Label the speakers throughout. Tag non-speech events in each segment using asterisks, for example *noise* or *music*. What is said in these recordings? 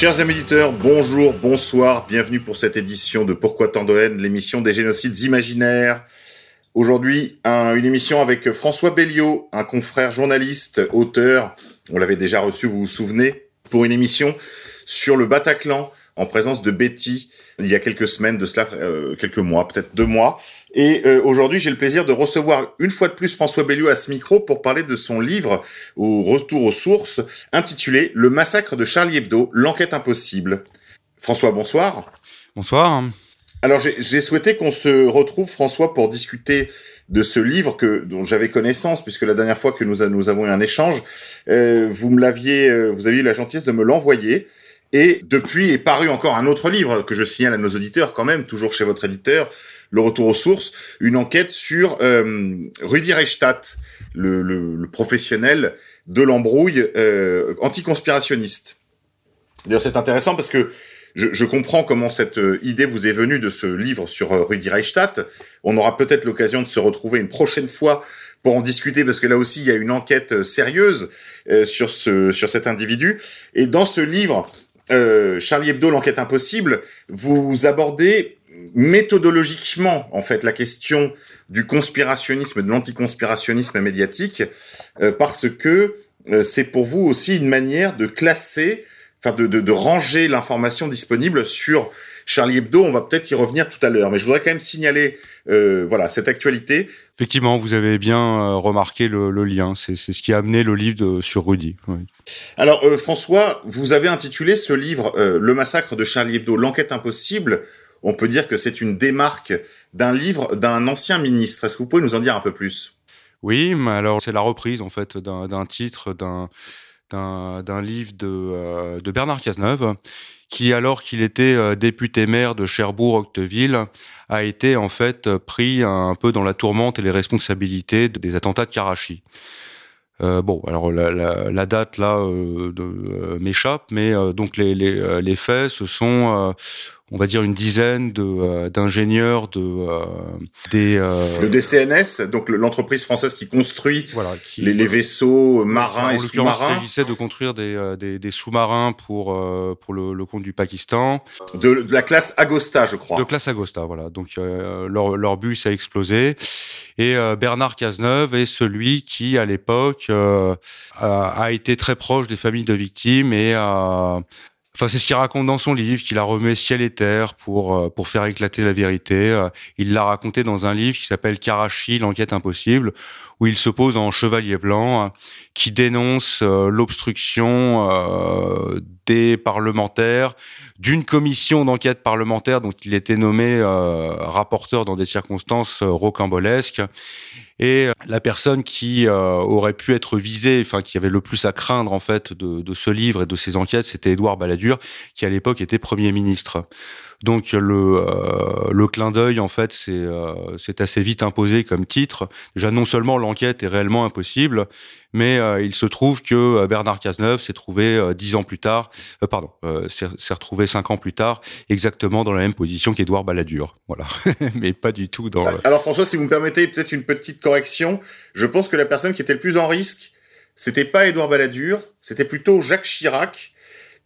Speaker 1: Chers amis éditeurs, bonjour, bonsoir, bienvenue pour cette édition de Pourquoi tant de haine, l'émission des génocides imaginaires. Aujourd'hui, un- une émission avec François Belliot, un confrère journaliste, auteur. On l'avait déjà reçu, vous vous souvenez, pour une émission sur le Bataclan en présence de Betty il y a quelques semaines, de cela euh, quelques mois, peut-être deux mois. Et euh, aujourd'hui, j'ai le plaisir de recevoir une fois de plus François Belliot à ce micro pour parler de son livre au retour aux sources intitulé Le massacre de Charlie Hebdo, l'enquête impossible. François, bonsoir.
Speaker 2: Bonsoir.
Speaker 1: Alors j'ai souhaité qu'on se retrouve, François, pour discuter de ce livre que dont j'avais connaissance, puisque la dernière fois que nous, a- nous avons eu un échange, euh, vous me l'aviez, euh, vous aviez eu la gentillesse de me l'envoyer. Et depuis est paru encore un autre livre que je signale à nos auditeurs quand même, toujours chez votre éditeur, Le Retour aux Sources, une enquête sur euh, Rudi Reichstadt, le, le- le professionnel de l'embrouille euh, anticonspirationniste. D'ailleurs, c'est intéressant parce que je, je comprends comment cette euh, idée vous est venue de ce livre sur euh, Rudi Reichstadt. On aura peut-être l'occasion de se retrouver une prochaine fois pour en discuter parce que là aussi il y a une enquête euh, sérieuse euh, sur ce sur cet individu. Et dans ce livre, euh, Charlie Hebdo, l'enquête impossible, vous abordez méthodologiquement en fait la question du conspirationnisme, de l'anticonspirationnisme médiatique, euh, parce que euh, c'est pour vous aussi une manière de classer enfin de, de, de ranger l'information disponible sur Charlie Hebdo. On va peut-être y revenir tout à l'heure, mais je voudrais quand même signaler euh, voilà cette actualité.
Speaker 2: Effectivement, vous avez bien euh, remarqué le, le lien. C'est ce qui a amené le livre de- sur Rudy. oui.
Speaker 1: Alors euh, François, vous avez intitulé ce livre euh, Le massacre de Charlie Hebdo, l'enquête impossible. On peut dire que c'est une démarque d'un livre d'un ancien ministre. Est-ce que vous pouvez nous en dire un peu plus?
Speaker 2: Oui, mais alors c'est la reprise en fait d'un titre d'un d'un livre de, euh, de Bernard Cazeneuve, qui alors qu'il était euh, député maire de Cherbourg-Octeville, a été en fait pris un peu dans la tourmente et les responsabilités des attentats de Karachi. Euh, bon, alors la, date là m'échappe, mais donc les, faits, ce sont, on va dire, une dizaine de, euh, d'ingénieurs de euh, des euh,
Speaker 1: Le DCNS, donc le- l'entreprise française qui construit
Speaker 2: voilà qui,
Speaker 1: les, les vaisseaux marins
Speaker 2: en
Speaker 1: et sous-marins
Speaker 2: il s'agissait de construire des, euh, des, des sous-marins pour, euh, pour le, le compte du Pakistan,
Speaker 1: de, de la classe Agosta, je crois.
Speaker 2: de classe Agosta. Voilà. Donc euh, leur, leur bus a explosé. Et euh, Bernard Cazeneuve est celui qui, à l'époque, euh, a, a été très proche des familles de victimes et a. Enfin, c'est ce qu'il raconte dans son livre, qu'il a remué ciel et terre pour, euh, pour faire éclater la vérité. Euh, Il l'a raconté dans un livre qui s'appelle Karachi, l'enquête impossible, où il se pose en chevalier blanc, euh, qui dénonce l'obstruction euh, des parlementaires, d'une commission d'enquête parlementaire dont il était nommé euh, rapporteur dans des circonstances rocambolesques. Et la personne qui euh, aurait pu être visée, enfin qui avait le plus à craindre en fait de, de ce livre et de ces enquêtes, c'était Édouard Balladur, qui à l'époque était Premier ministre. Donc le, euh, le clin d'œil, en fait, c'est euh, assez vite imposé comme titre. Déjà, non seulement l'enquête est réellement impossible, mais euh, il se trouve que euh, Bernard Cazeneuve s'est trouvé euh, dix ans plus tard, pardon, s'est retrouvé cinq ans plus tard, exactement dans la même position qu'Édouard Balladur. Voilà, *laughs* mais pas du tout dans.
Speaker 1: Alors François, si vous me permettez peut-être une petite correction, je pense que la personne qui était le plus en risque, c'était pas Édouard Balladur, c'était plutôt Jacques Chirac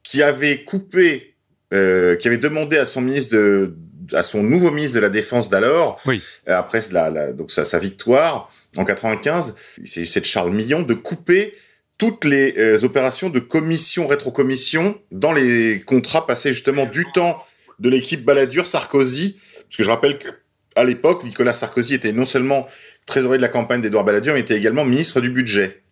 Speaker 1: qui avait coupé, euh, qui avait demandé à son ministre de, à son nouveau ministre de la Défense d'alors,
Speaker 2: Oui.
Speaker 1: euh, après la, la- donc sa, sa victoire en 95, c'est c'est de Charles Millon de couper toutes les euh, opérations de commission rétrocommission dans les contrats passés justement du temps de l'équipe Balladur Sarkozy, parce que je rappelle que à l'époque, Nicolas Sarkozy était non seulement trésorier de la campagne d'Édouard Balladur, mais était également ministre du budget.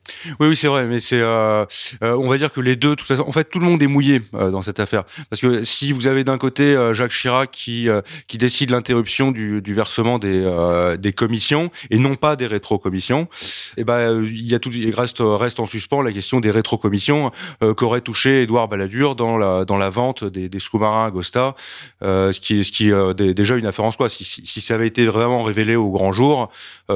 Speaker 2: Oui, oui, c'est vrai, mais c'est, euh, euh, on va dire que les deux, en fait, tout le monde est mouillé euh, dans cette affaire, parce que si vous avez d'un côté Jacques Chirac qui qui décide l'interruption du, versement des commissions et non pas des rétrocommissions, et ben euh, il y a tout, il reste reste en suspens la question des rétrocommissions qu'aurait touché Édouard Balladur dans la dans la vente des, des sous-marins Agosta, ce qui ce qui est dé- déjà une affaire en soi. Si, si, ça avait été vraiment révélé au grand jour,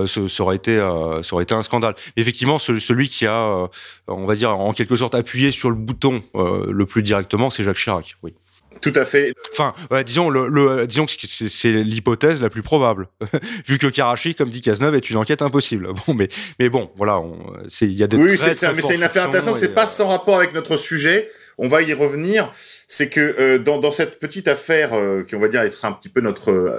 Speaker 2: ce, ça aurait été aurait été un scandale. Effectivement, ce- celui qui a, euh, on va dire, en quelque sorte appuyé sur le bouton euh, le plus directement, c'est Jacques Chirac. Oui.
Speaker 1: Tout à fait.
Speaker 2: Enfin, disons, le, le- disons que c'est l'hypothèse la plus probable, *laughs* vu que Karachi, comme dit Cazeneuve, est une enquête impossible. Bon, mais mais bon, voilà, il y a des
Speaker 1: Oui, c'est une affaire intéressante. C'est pas
Speaker 2: euh,
Speaker 1: sans rapport avec notre sujet. On va y revenir. C'est que euh, dans, dans cette petite affaire, euh, qui on va dire être un petit peu notre euh,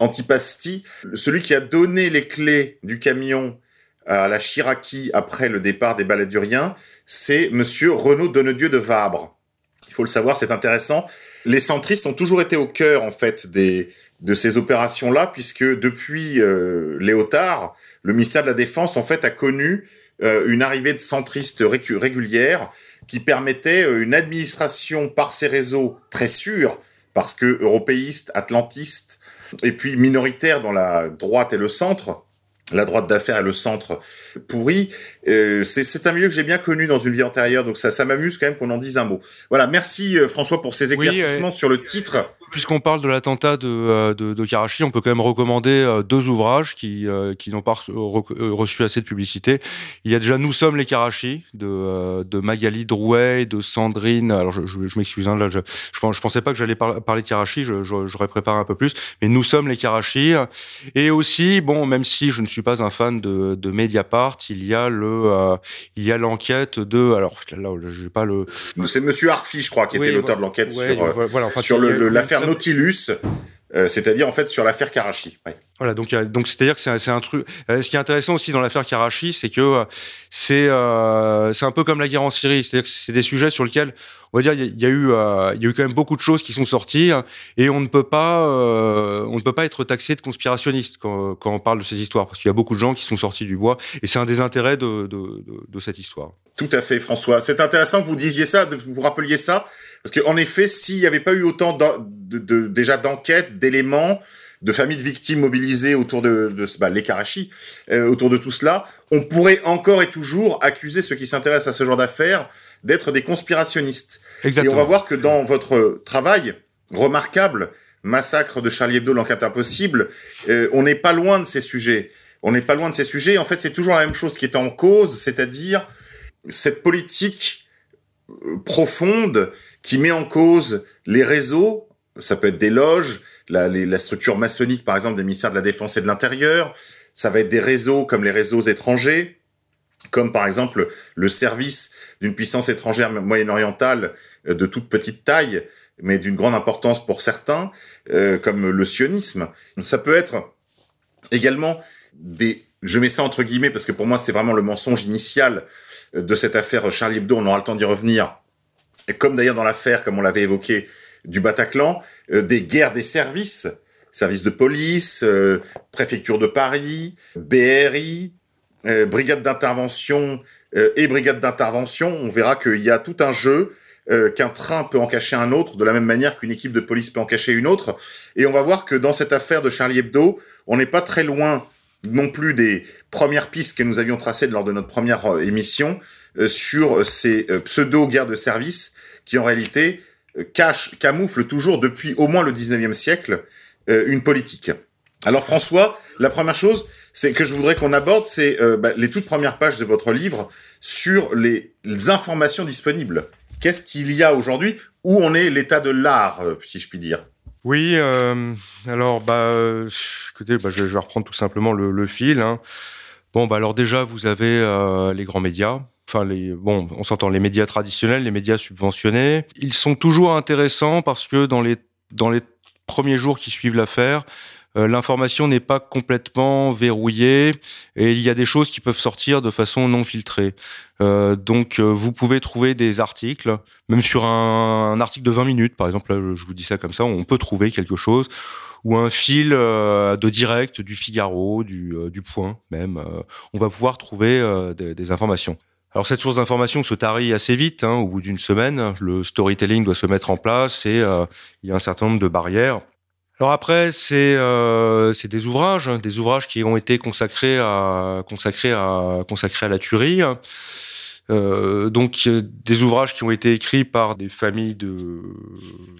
Speaker 1: antipasti, celui qui a donné les clés du camion à la Chiraki après le départ des baladuriens, c'est Monsieur Renaud Donnedieu de Vabre. Il faut le savoir, c'est intéressant. Les centristes ont toujours été au cœur en fait des de ces opérations-là, puisque depuis euh, Léotard, le ministère de la Défense en fait a connu euh, une arrivée de centristes régulière qui permettait euh, une administration par ces réseaux très sûrs, parce que européistes, atlantistes, et puis minoritaires dans la droite et le centre, la droite d'affaires et le centre pourri. Euh, c'est un milieu que j'ai bien connu dans une vie antérieure, donc ça, ça m'amuse quand même qu'on en dise un mot. Voilà, merci euh, François pour ces
Speaker 2: Oui,
Speaker 1: éclaircissements sur le titre.
Speaker 2: Puisqu'on parle de l'attentat de, euh, de, de Karachi, on peut quand même recommander euh, deux ouvrages qui, euh, qui n'ont pas reçu, re- reçu assez de publicité. Il y a déjà Nous sommes les Karachi de, de Magali Drouet, de Sandrine. Alors je, je, je m'excuse, hein, là, je, je, pensais pas que j'allais par- parler de Karachi, j'aurais préparé un peu plus. Mais Nous sommes les Karachi. Et aussi, bon, même si je ne suis pas un fan de, de Mediapart, il y a le, euh, il y a l'enquête de, alors là, j'ai pas le,
Speaker 1: C'est Monsieur Arfi, je crois, qui
Speaker 2: Oui,
Speaker 1: était l'auteur de l'enquête
Speaker 2: Ouais,
Speaker 1: sur,
Speaker 2: voilà, enfin,
Speaker 1: sur l'affaire Nautilus, euh, c'est-à-dire en fait sur l'affaire Karachi. Ouais.
Speaker 2: Voilà, donc donc c'est-à-dire que c'est un, c'est un truc. euh, ce qui est intéressant aussi dans l'affaire Karachi, c'est que euh, c'est c'est un peu comme la guerre en Syrie, c'est-à-dire que c'est des sujets sur lesquels on va dire il y, a- il y a eu il y a eu quand même beaucoup de choses qui sont sorties hein, et on ne peut pas on ne peut pas être taxé de conspirationniste quand, quand on parle de ces histoires parce qu'il y a beaucoup de gens qui sont sortis du bois et c'est un des intérêts de, de, de, de cette histoire.
Speaker 1: Tout à fait, François. C'est intéressant que vous disiez ça, de vous rappeliez ça, parce qu'en effet, s'il n'y avait pas eu autant de, de- déjà d'enquêtes, d'éléments, de familles de victimes mobilisées autour de, de bah, les Karachi, euh, autour de tout cela, on pourrait encore et toujours accuser ceux qui s'intéressent à ce genre d'affaires d'être des conspirationnistes.
Speaker 2: Exactement.
Speaker 1: Et on va voir que dans votre travail remarquable, Massacre de Charlie Hebdo, l'enquête impossible, euh, on n'est pas loin de ces sujets. On n'est pas loin de ces sujets. En fait, c'est toujours la même chose qui est en cause, c'est-à-dire cette politique euh, profonde qui met en cause les réseaux, ça peut être des loges, la, structure maçonnique par exemple des ministères de la Défense et de l'Intérieur, ça va être des réseaux comme les réseaux étrangers, comme par exemple le service d'une puissance étrangère moyen-orientale euh, de toute petite taille, mais d'une grande importance pour certains, euh, comme le sionisme. Ça peut être également des, je mets ça entre guillemets parce que pour moi c'est vraiment le mensonge initial euh, de cette affaire Charlie Hebdo, on aura le temps d'y revenir, comme d'ailleurs dans l'affaire, comme on l'avait évoqué, du Bataclan, euh, des guerres des services, services de police, euh, préfecture de Paris, BRI, euh, brigade d'intervention et brigade d'intervention, on verra qu'il y a tout un jeu, qu'un train peut en cacher un autre, de la même manière qu'une équipe de police peut en cacher une autre, et on va voir que dans cette affaire de Charlie Hebdo, on n'est pas très loin non plus des premières pistes que nous avions tracées lors de notre première émission sur ces pseudo-guerres de service qui en réalité euh, cachent, camouflent toujours depuis au moins le 19e siècle euh, une politique. Alors François, la première chose c'est que je voudrais qu'on aborde, c'est euh, bah, les toutes premières pages de votre livre sur les, informations disponibles. Qu'est-ce qu'il y a aujourd'hui? Où on est l'état de l'art, si je puis dire?
Speaker 2: Oui, alors bah, écoutez, bah, je, vais reprendre tout simplement le, fil. hein. Bon, alors déjà, vous avez les grands médias. Enfin, bon, on s'entend les médias traditionnels, les médias subventionnés. Ils sont toujours intéressants parce que dans les dans les premiers jours qui suivent l'affaire, euh, l'information n'est pas complètement verrouillée et il y a des choses qui peuvent sortir de façon non filtrée. Euh, donc, euh, vous pouvez trouver des articles, même sur un, article de 20 minutes, par exemple, là, je vous dis ça comme ça, on peut trouver quelque chose ou un fil de direct du Figaro, du, du Point même. on va pouvoir trouver des informations. Alors cette source d'information se tarit assez vite. Hein, au bout d'une semaine, le storytelling doit se mettre en place et euh, il y a un certain nombre de barrières. Alors après, c'est euh, des ouvrages, hein, des ouvrages qui ont été consacrés à consacrés à consacrés à la tuerie. Euh, donc des ouvrages qui ont été écrits par des familles de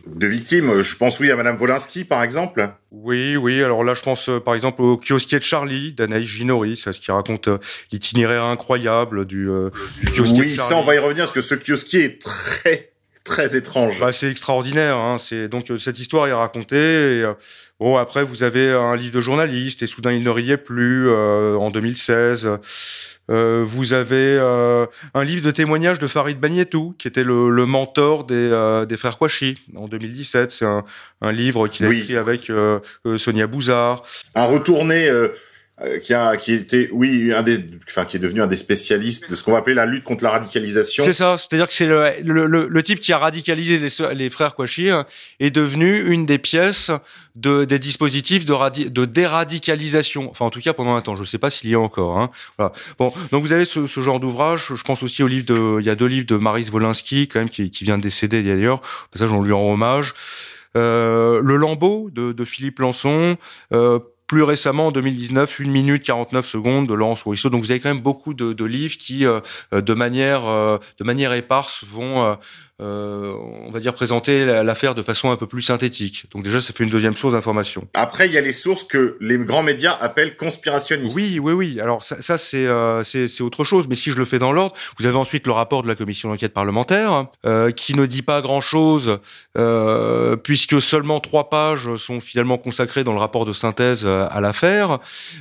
Speaker 1: de victimes. Je pense oui à Madame Wolinski par exemple.
Speaker 2: Oui, oui. Alors là, je pense euh, par exemple au kiosquier de Charlie d'Anaïs Ginori, ça ce qui raconte euh, l'itinéraire incroyable du, euh, du kiosquier.
Speaker 1: Oui, ça on va y revenir parce que ce kiosquier est très très étrange.
Speaker 2: Bah, c'est extraordinaire. Hein. C'est donc euh, cette histoire est racontée. Et, euh, bon, après vous avez un livre de journaliste et soudain il ne riait plus euh, en 2016. Euh, vous avez un livre de témoignages de Farid Bagnetou, qui était le, le mentor des, des frères Kouachi en 2017. C'est un, un, livre qu'il a oui. écrit avec Sonia Bouzard.
Speaker 1: Un retourné euh, qui a qui était oui un des enfin qui est devenu un des spécialistes de ce qu'on va appeler la lutte contre la radicalisation.
Speaker 2: C'est ça, c'est-à-dire que c'est le, le, le, type qui a radicalisé les, les frères Kouachi hein, est devenu une des pièces de des dispositifs de de déradicalisation. Enfin en tout cas pendant un temps, je ne sais pas s'il y a encore hein. Voilà. Bon, donc vous avez ce, ce genre d'ouvrage, je pense aussi au livre de il y a deux livres de Maris Wolinski quand même qui, qui vient de décéder d'ailleurs. Ça j'en lui rends hommage. Euh, le Lambeau de, de Philippe Lançon, euh, plus récemment, en 2019, 1 minute 49 secondes de Laurence Rousseau. Donc vous avez quand même beaucoup de, de livres qui, euh, de manière, euh, de manière éparse, vont euh, on va dire présenter l'affaire de façon un peu plus synthétique. Donc déjà, ça fait une deuxième source d'information.
Speaker 1: Après, il y a les sources que les grands médias appellent conspirationnistes.
Speaker 2: Oui, oui, oui. Alors ça, ça c'est euh, c'est autre chose. Mais si je le fais dans l'ordre, vous avez ensuite le rapport de la commission d'enquête parlementaire euh, qui ne dit pas grand-chose euh, puisque seulement trois pages sont finalement consacrées dans le rapport de synthèse euh, à l'affaire.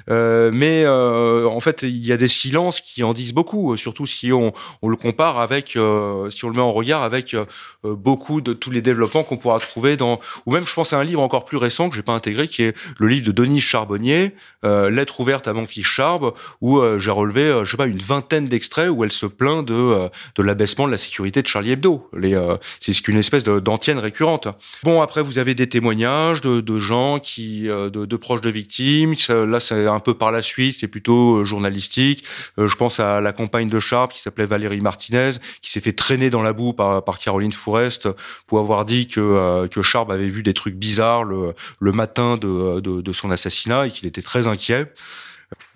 Speaker 2: Euh, mais en fait, il y a des silences qui en disent beaucoup, surtout si on, on le compare avec, si on le met en regard avec avec euh, beaucoup de tous les développements qu'on pourra trouver dans, ou même je pense à un livre encore plus récent que j'ai pas intégré, qui est le livre de Denis Charbonnier, euh, Lettre ouverte à mon fils Charbe, où euh, j'ai relevé, euh, je sais pas, une vingtaine d'extraits où elle se plaint de euh, de l'abaissement de la sécurité de Charlie Hebdo. Euh, c'est qu'une espèce d'antienne récurrente. Bon, après vous avez des témoignages de, gens qui, de, proches de victimes. Là, c'est un peu par la suite, c'est plutôt journalistique. je pense à la compagne de Charbe qui s'appelait Valérie Martinez, qui s'est fait traîner dans la boue par Caroline Fourest pour avoir dit que, euh, que avait vu des trucs bizarres le, le matin de, de, son assassinat et qu'il était très inquiet.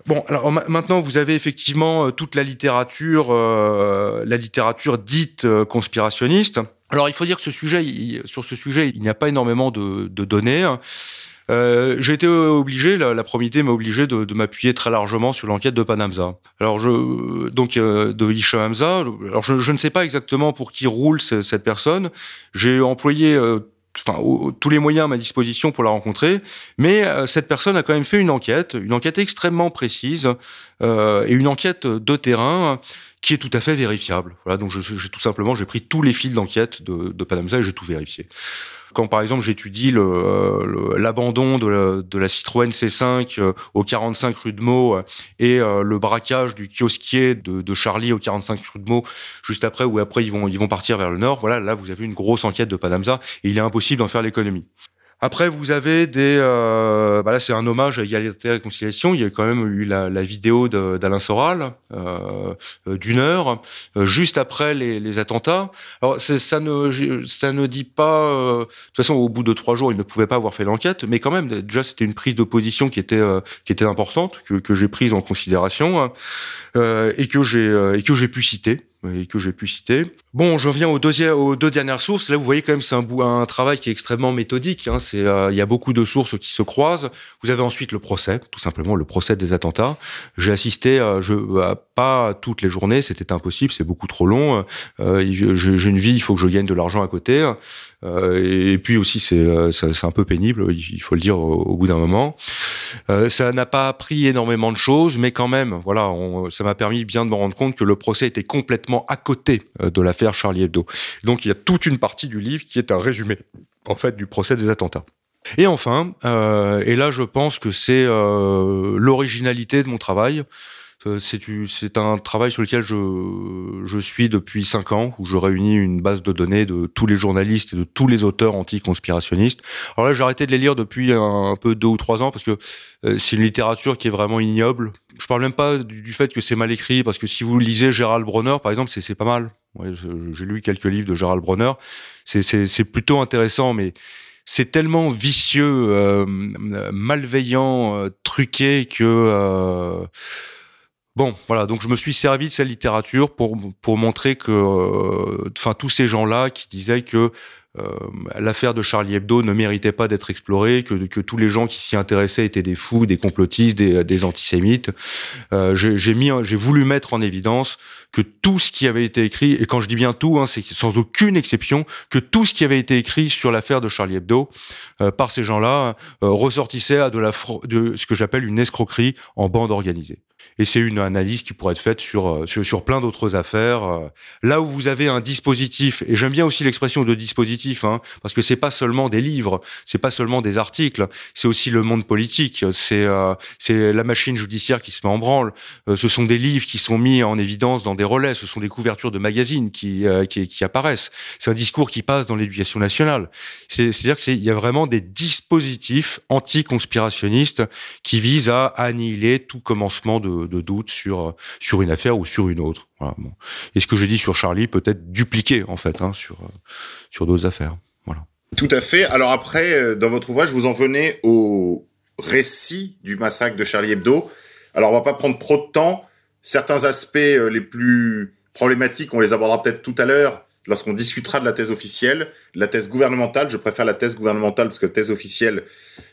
Speaker 2: Bon, alors maintenant vous avez effectivement euh, toute la littérature, euh, la littérature dite conspirationniste. Alors il faut dire que ce sujet, sur ce sujet, il n'y a pas énormément de données. Euh, j'ai été obligé, la, la probité m'a obligé de, de m'appuyer très largement sur l'enquête de Panamza. Alors je, donc euh, de Hicham Hamza. Alors je, je, ne sais pas exactement pour qui roule cette personne. J'ai employé euh, enfin tous les moyens à ma disposition pour la rencontrer, mais euh, cette personne a quand même fait une enquête, une enquête extrêmement précise euh, et une enquête de terrain qui est tout à fait vérifiable. Voilà, donc j'ai tout simplement j'ai pris tous les fils d'enquête de, de Panamza et j'ai tout vérifié. Quand par exemple j'étudie l'abandon de, la, Citroën C5 euh, au 45 rue de Meaux euh, et euh, le braquage du kiosquier de, de, Charlie au 45 rue de Meaux juste après ou après ils vont ils vont partir vers le nord. Voilà, là vous avez une grosse enquête de Panamza et il est impossible d'en faire l'économie. Après, vous avez des. Euh, bah là, c'est un hommage à égalité et réconciliation. Il y a quand même eu la, la vidéo d'Alain Soral euh, d'une heure, euh, juste après les, les attentats. Alors, ça ne, ça ne dit pas. Euh, de toute façon, au bout de trois jours, il ne pouvait pas avoir fait l'enquête, mais quand même, déjà, c'était une prise de position qui était euh, qui était importante, que, que j'ai prise en considération hein, et que j'ai et que j'ai pu citer et que j'ai pu citer. Bon, je reviens aux, deux dernières sources. Là, vous voyez quand même, c'est un, un travail qui est extrêmement méthodique. Hein. Euh, il y a beaucoup de sources qui se croisent. Vous avez ensuite le procès, tout simplement le procès des attentats. J'ai assisté, euh, je, pas toutes les journées, c'était impossible, c'est beaucoup trop long. Euh, j'ai une vie, il faut que je gagne de l'argent à côté. Et puis aussi, c'est, un peu pénible, il faut le dire au, bout d'un moment. ça n'a pas appris énormément de choses, mais quand même, voilà, ça m'a permis bien de me rendre compte que le procès était complètement à côté de l'affaire Charlie Hebdo. Donc il y a toute une partie du livre qui est un résumé, en fait, du procès des attentats. Et enfin, euh, et là je pense que c'est euh, l'originalité de mon travail, c'est un travail sur lequel je, suis depuis cinq ans, où je réunis une base de données de tous les journalistes et de tous les auteurs anticonspirationnistes. Alors là, j'ai arrêté de les lire depuis un, un, peu deux ou trois ans parce que c'est une littérature qui est vraiment ignoble, je parle même pas du, fait que c'est mal écrit, parce que si vous lisez Gérald Bronner, par exemple, c'est pas mal. J'ai lu quelques livres de Gérald Bronner. C'est plutôt intéressant, mais c'est tellement vicieux, euh, malveillant, euh, truqué que euh, bon, voilà. Donc je me suis servi de cette littérature pour pour montrer que, enfin, tous ces gens-là qui disaient que l'affaire de Charlie Hebdo ne méritait pas d'être explorée, que, que tous les gens qui s'y intéressaient étaient des fous, des complotistes, des, des antisémites. Euh, j'ai voulu mettre en évidence que tout ce qui avait été écrit, et quand je dis bien tout, hein, c'est sans aucune exception, que tout ce qui avait été écrit sur l'affaire de Charlie Hebdo euh, par ces gens-là euh, ressortissait à de, la de ce que j'appelle une escroquerie en bande organisée. Et c'est une analyse qui pourrait être faite sur, euh, sur, plein d'autres affaires. euh. Là où vous avez un dispositif, et j'aime bien aussi l'expression de dispositif, hein, parce que c'est pas seulement des livres, c'est pas seulement des articles, c'est aussi le monde politique, c'est euh, c'est la machine judiciaire qui se met en branle. Euh, ce sont des livres qui sont mis en évidence dans des relais, ce sont des couvertures de magazines qui, euh, qui, qui apparaissent. C'est un discours qui passe dans l'éducation nationale. C'est- C'est-à-dire qu'il y a vraiment des dispositifs anticonspirationnistes qui visent à annihiler tout commencement de, de doute sur, sur une affaire ou sur une autre. Voilà, bon. Et ce que j'ai dit sur Charlie peut être dupliqué en fait hein, sur, sur d'autres affaires. Voilà.
Speaker 1: Tout à fait. Alors après, euh, dans votre ouvrage, vous en venez au récit du massacre de Charlie Hebdo. Alors on va pas prendre trop de temps. Certains aspects euh, les plus problématiques, on les abordera peut-être tout à l'heure lorsqu'on discutera de la thèse officielle. La thèse gouvernementale, je préfère la thèse gouvernementale parce que thèse officielle,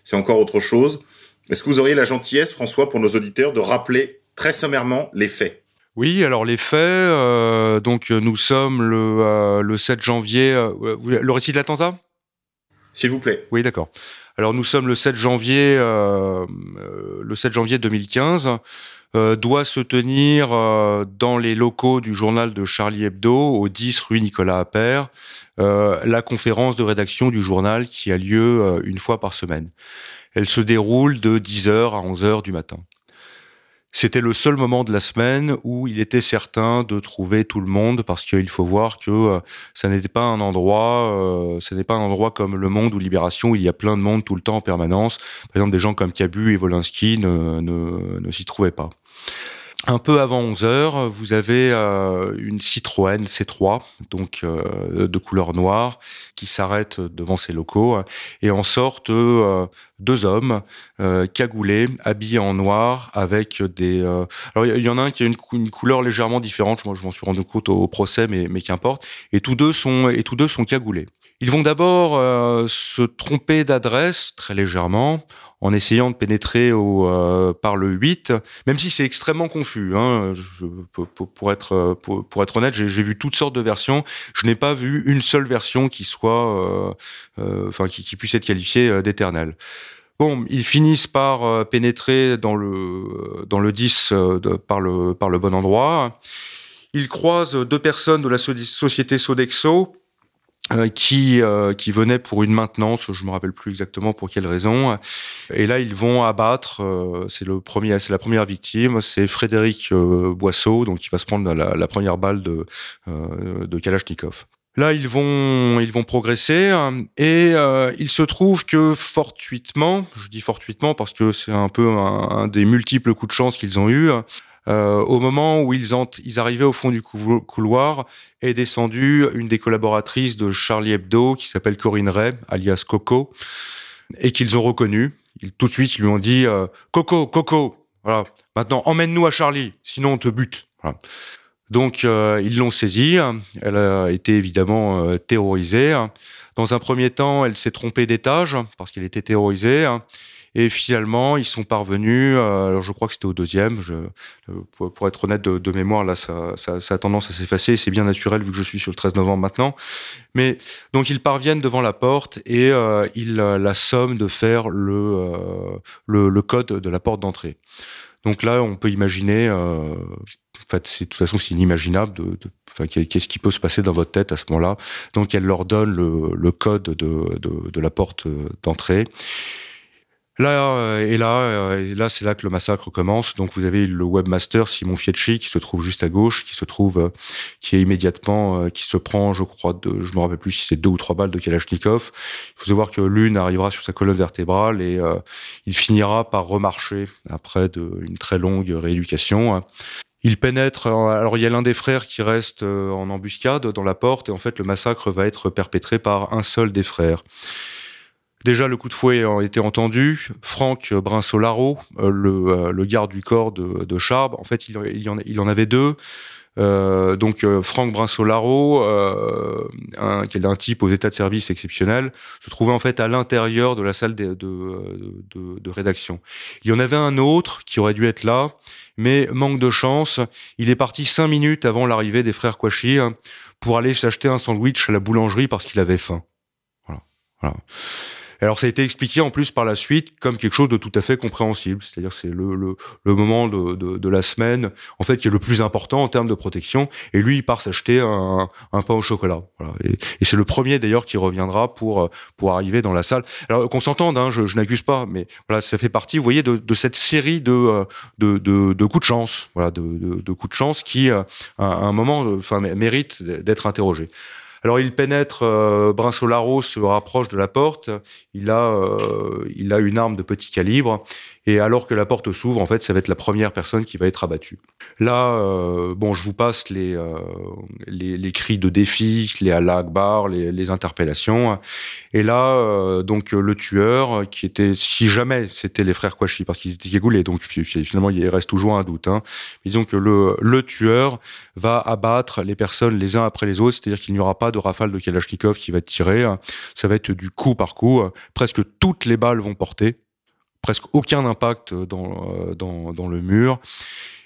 Speaker 1: c'est encore autre chose. Est-ce que vous auriez la gentillesse, François, pour nos auditeurs, de rappeler très sommairement les faits
Speaker 2: Oui, alors les faits, euh, donc nous sommes le, euh, le 7 janvier. euh, vous- le récit de l'attentat?
Speaker 1: S'il vous plaît.
Speaker 2: Oui, d'accord. Alors nous sommes le 7 janvier, euh, euh, le 7 janvier 2015. euh, doit se tenir euh, dans les locaux du journal de Charlie Hebdo, au 10 rue Nicolas Appert, euh, la conférence de rédaction du journal qui a lieu euh, une fois par semaine. Elle se déroule de 10h à 11h du matin. C'était le seul moment de la semaine où il était certain de trouver tout le monde parce qu'il faut voir que euh, ça n'était pas un endroit, euh, n'est pas un comme Le Monde ou Libération où il y a plein de monde tout le temps en permanence. Par exemple, des gens comme Cabu et ne, ne s'y trouvaient pas. Un peu avant 11 heures, vous avez euh, une Citroën C3, donc euh, de couleur noire, qui s'arrête devant ces locaux et en sortent euh, deux hommes euh, cagoulés, habillés en noir, avec des. euh, Alors il y, en a un qui a une couleur légèrement différente. Moi, je m'en suis rendu compte au, au procès, mais, mais qu'importe. Et tous deux sont et tous deux sont cagoulés. Ils vont d'abord euh, se tromper d'adresse très légèrement en essayant de pénétrer au, euh, par le 8, même si c'est extrêmement confus. Hein, je- pour, pour- être, pour, pour être honnête, j'ai vu toutes sortes de versions. Je n'ai pas vu une seule version qui soit, euh, euh, enfin, qui, qui puisse être qualifiée euh, d'éternelle. Bon, ils finissent par euh, pénétrer dans le dans le 10 euh, de- par le par le bon endroit. Ils croisent deux personnes de la so- société Sodexo qui euh, qui venaient pour une maintenance, je me rappelle plus exactement pour quelle raison. Et là, ils vont abattre. euh, c'est le premier, c'est la première victime, c'est Frédéric euh, Boisseau, donc qui va se prendre la, première balle de euh, de Kalachnikov. Là, ils vont, ils vont progresser hein, et euh, il se trouve que fortuitement, je dis fortuitement parce que c'est un peu un, des multiples coups de chance qu'ils ont eu. Euh, au moment où ils, ent- ils arrivaient au fond du cou- couloir, est descendue une des collaboratrices de Charlie Hebdo qui s'appelle Corinne Ray, alias Coco, et qu'ils ont reconnue. Ils, tout de suite, ils lui ont dit euh, Coco, Coco, voilà. Maintenant, emmène-nous à Charlie, sinon on te bute. Donc, euh, ils l'ont saisie. Elle a été évidemment terrorisée. Dans un premier temps, elle s'est trompée d'étage parce qu'elle était terrorisée. Et finalement, ils sont parvenus. euh, alors, je crois que c'était au deuxième. Euh, pour, être honnête de, mémoire, là, ça, a tendance à s'effacer. C'est bien naturel vu que je suis sur le 13 novembre maintenant. Mais donc, ils parviennent devant la porte et euh, ils la somment de faire le, le, code de la porte d'entrée. Donc là, on peut imaginer. En fait, de toute façon, c'est inimaginable. De, qu'est-ce qui peut se passer dans votre tête à ce moment-là Donc, elle leur donne le, code de, de, de la porte d'entrée. Là euh, et là, euh, et là, c'est là que le massacre commence. Donc vous avez le webmaster Simon Fietchi qui se trouve juste à gauche, qui se trouve, euh, qui est immédiatement, qui se prend, je crois, de, je me rappelle plus si c'est deux ou trois balles de Kalachnikov. Il faut savoir que l'une arrivera sur sa colonne vertébrale et il finira par remarcher après une très longue rééducation. Il pénètre. Alors il y a l'un des frères qui reste en embuscade dans la porte et en fait le massacre va être perpétré par un seul des frères. Déjà, le coup de fouet a été entendu. Franck Brinsolaro, euh, le, euh, le, garde du corps de, Charb, en fait, il, en, avait deux. Euh, donc euh, Franck Brinsolaro, un, qui est un type aux états de service exceptionnels, se trouvait en fait à l'intérieur de la salle de, rédaction. Il y en avait un autre qui aurait dû être là, mais manque de chance, il est parti cinq minutes avant l'arrivée des frères Kouachi hein, pour aller s'acheter un sandwich à la boulangerie parce qu'il avait faim. Voilà. voilà alors ça a été expliqué en plus par la suite comme quelque chose de tout à fait compréhensible, c'est-à-dire c'est le, le, le, moment de, de, de, la semaine en fait qui est le plus important en termes de protection, et lui il part s'acheter un, un, pain au chocolat. Voilà. Et, c'est le premier d'ailleurs qui reviendra pour pour arriver dans la salle. Alors qu'on s'entende, hein, je, je n'accuse pas, mais voilà ça fait partie, vous voyez, de, de cette série de, de, de, de coups de chance, voilà, de, de, de coups de chance qui à un moment, enfin mérite d'être interrogé. Alors il pénètre, euh, Brinsolaro se rapproche de la porte, il a, euh, il a une arme de petit calibre, et alors que la porte s'ouvre, en fait, ça va être la première personne qui va être abattue. Là, euh, bon, je vous passe les, euh, les, les, cris de défi, les Allah Akbar, les, les interpellations. Et là, euh, donc le tueur, qui était, si jamais c'était les frères Kouachi, parce qu'ils étaient cagoulés, donc finalement il reste toujours un doute. Hein. Disons que le, le tueur va abattre les personnes les uns après les autres, c'est-à-dire qu'il n'y aura pas de rafale de Kalachnikov qui va tirer. Ça va être du coup par coup. Presque toutes les balles vont porter presque aucun impact dans, euh, dans, dans le mur.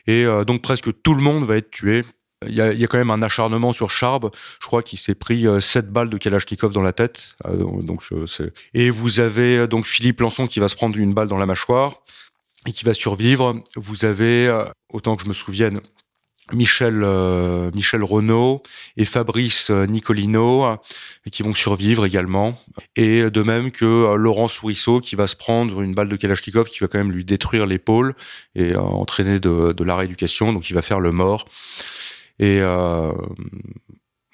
Speaker 2: Et euh, donc presque tout le monde va être tué. Il y, a, il y a quand même un acharnement sur Charb. Je crois qu'il s'est pris euh, 7 balles de Kalachnikov dans la tête. Euh, donc. Et vous avez donc Philippe Lançon qui va se prendre une balle dans la mâchoire et qui va survivre. Vous avez, autant que je me souvienne, Michel euh, Michel Renault et Fabrice euh, Nicolino euh, qui vont survivre également. Et de même que euh, Laurent Sourisseau qui va se prendre une balle de Kalachnikov qui va quand même lui détruire l'épaule et entraîner de, de la rééducation. Donc il va faire le mort. Et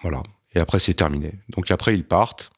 Speaker 2: voilà. Et après c'est terminé. Donc après ils partent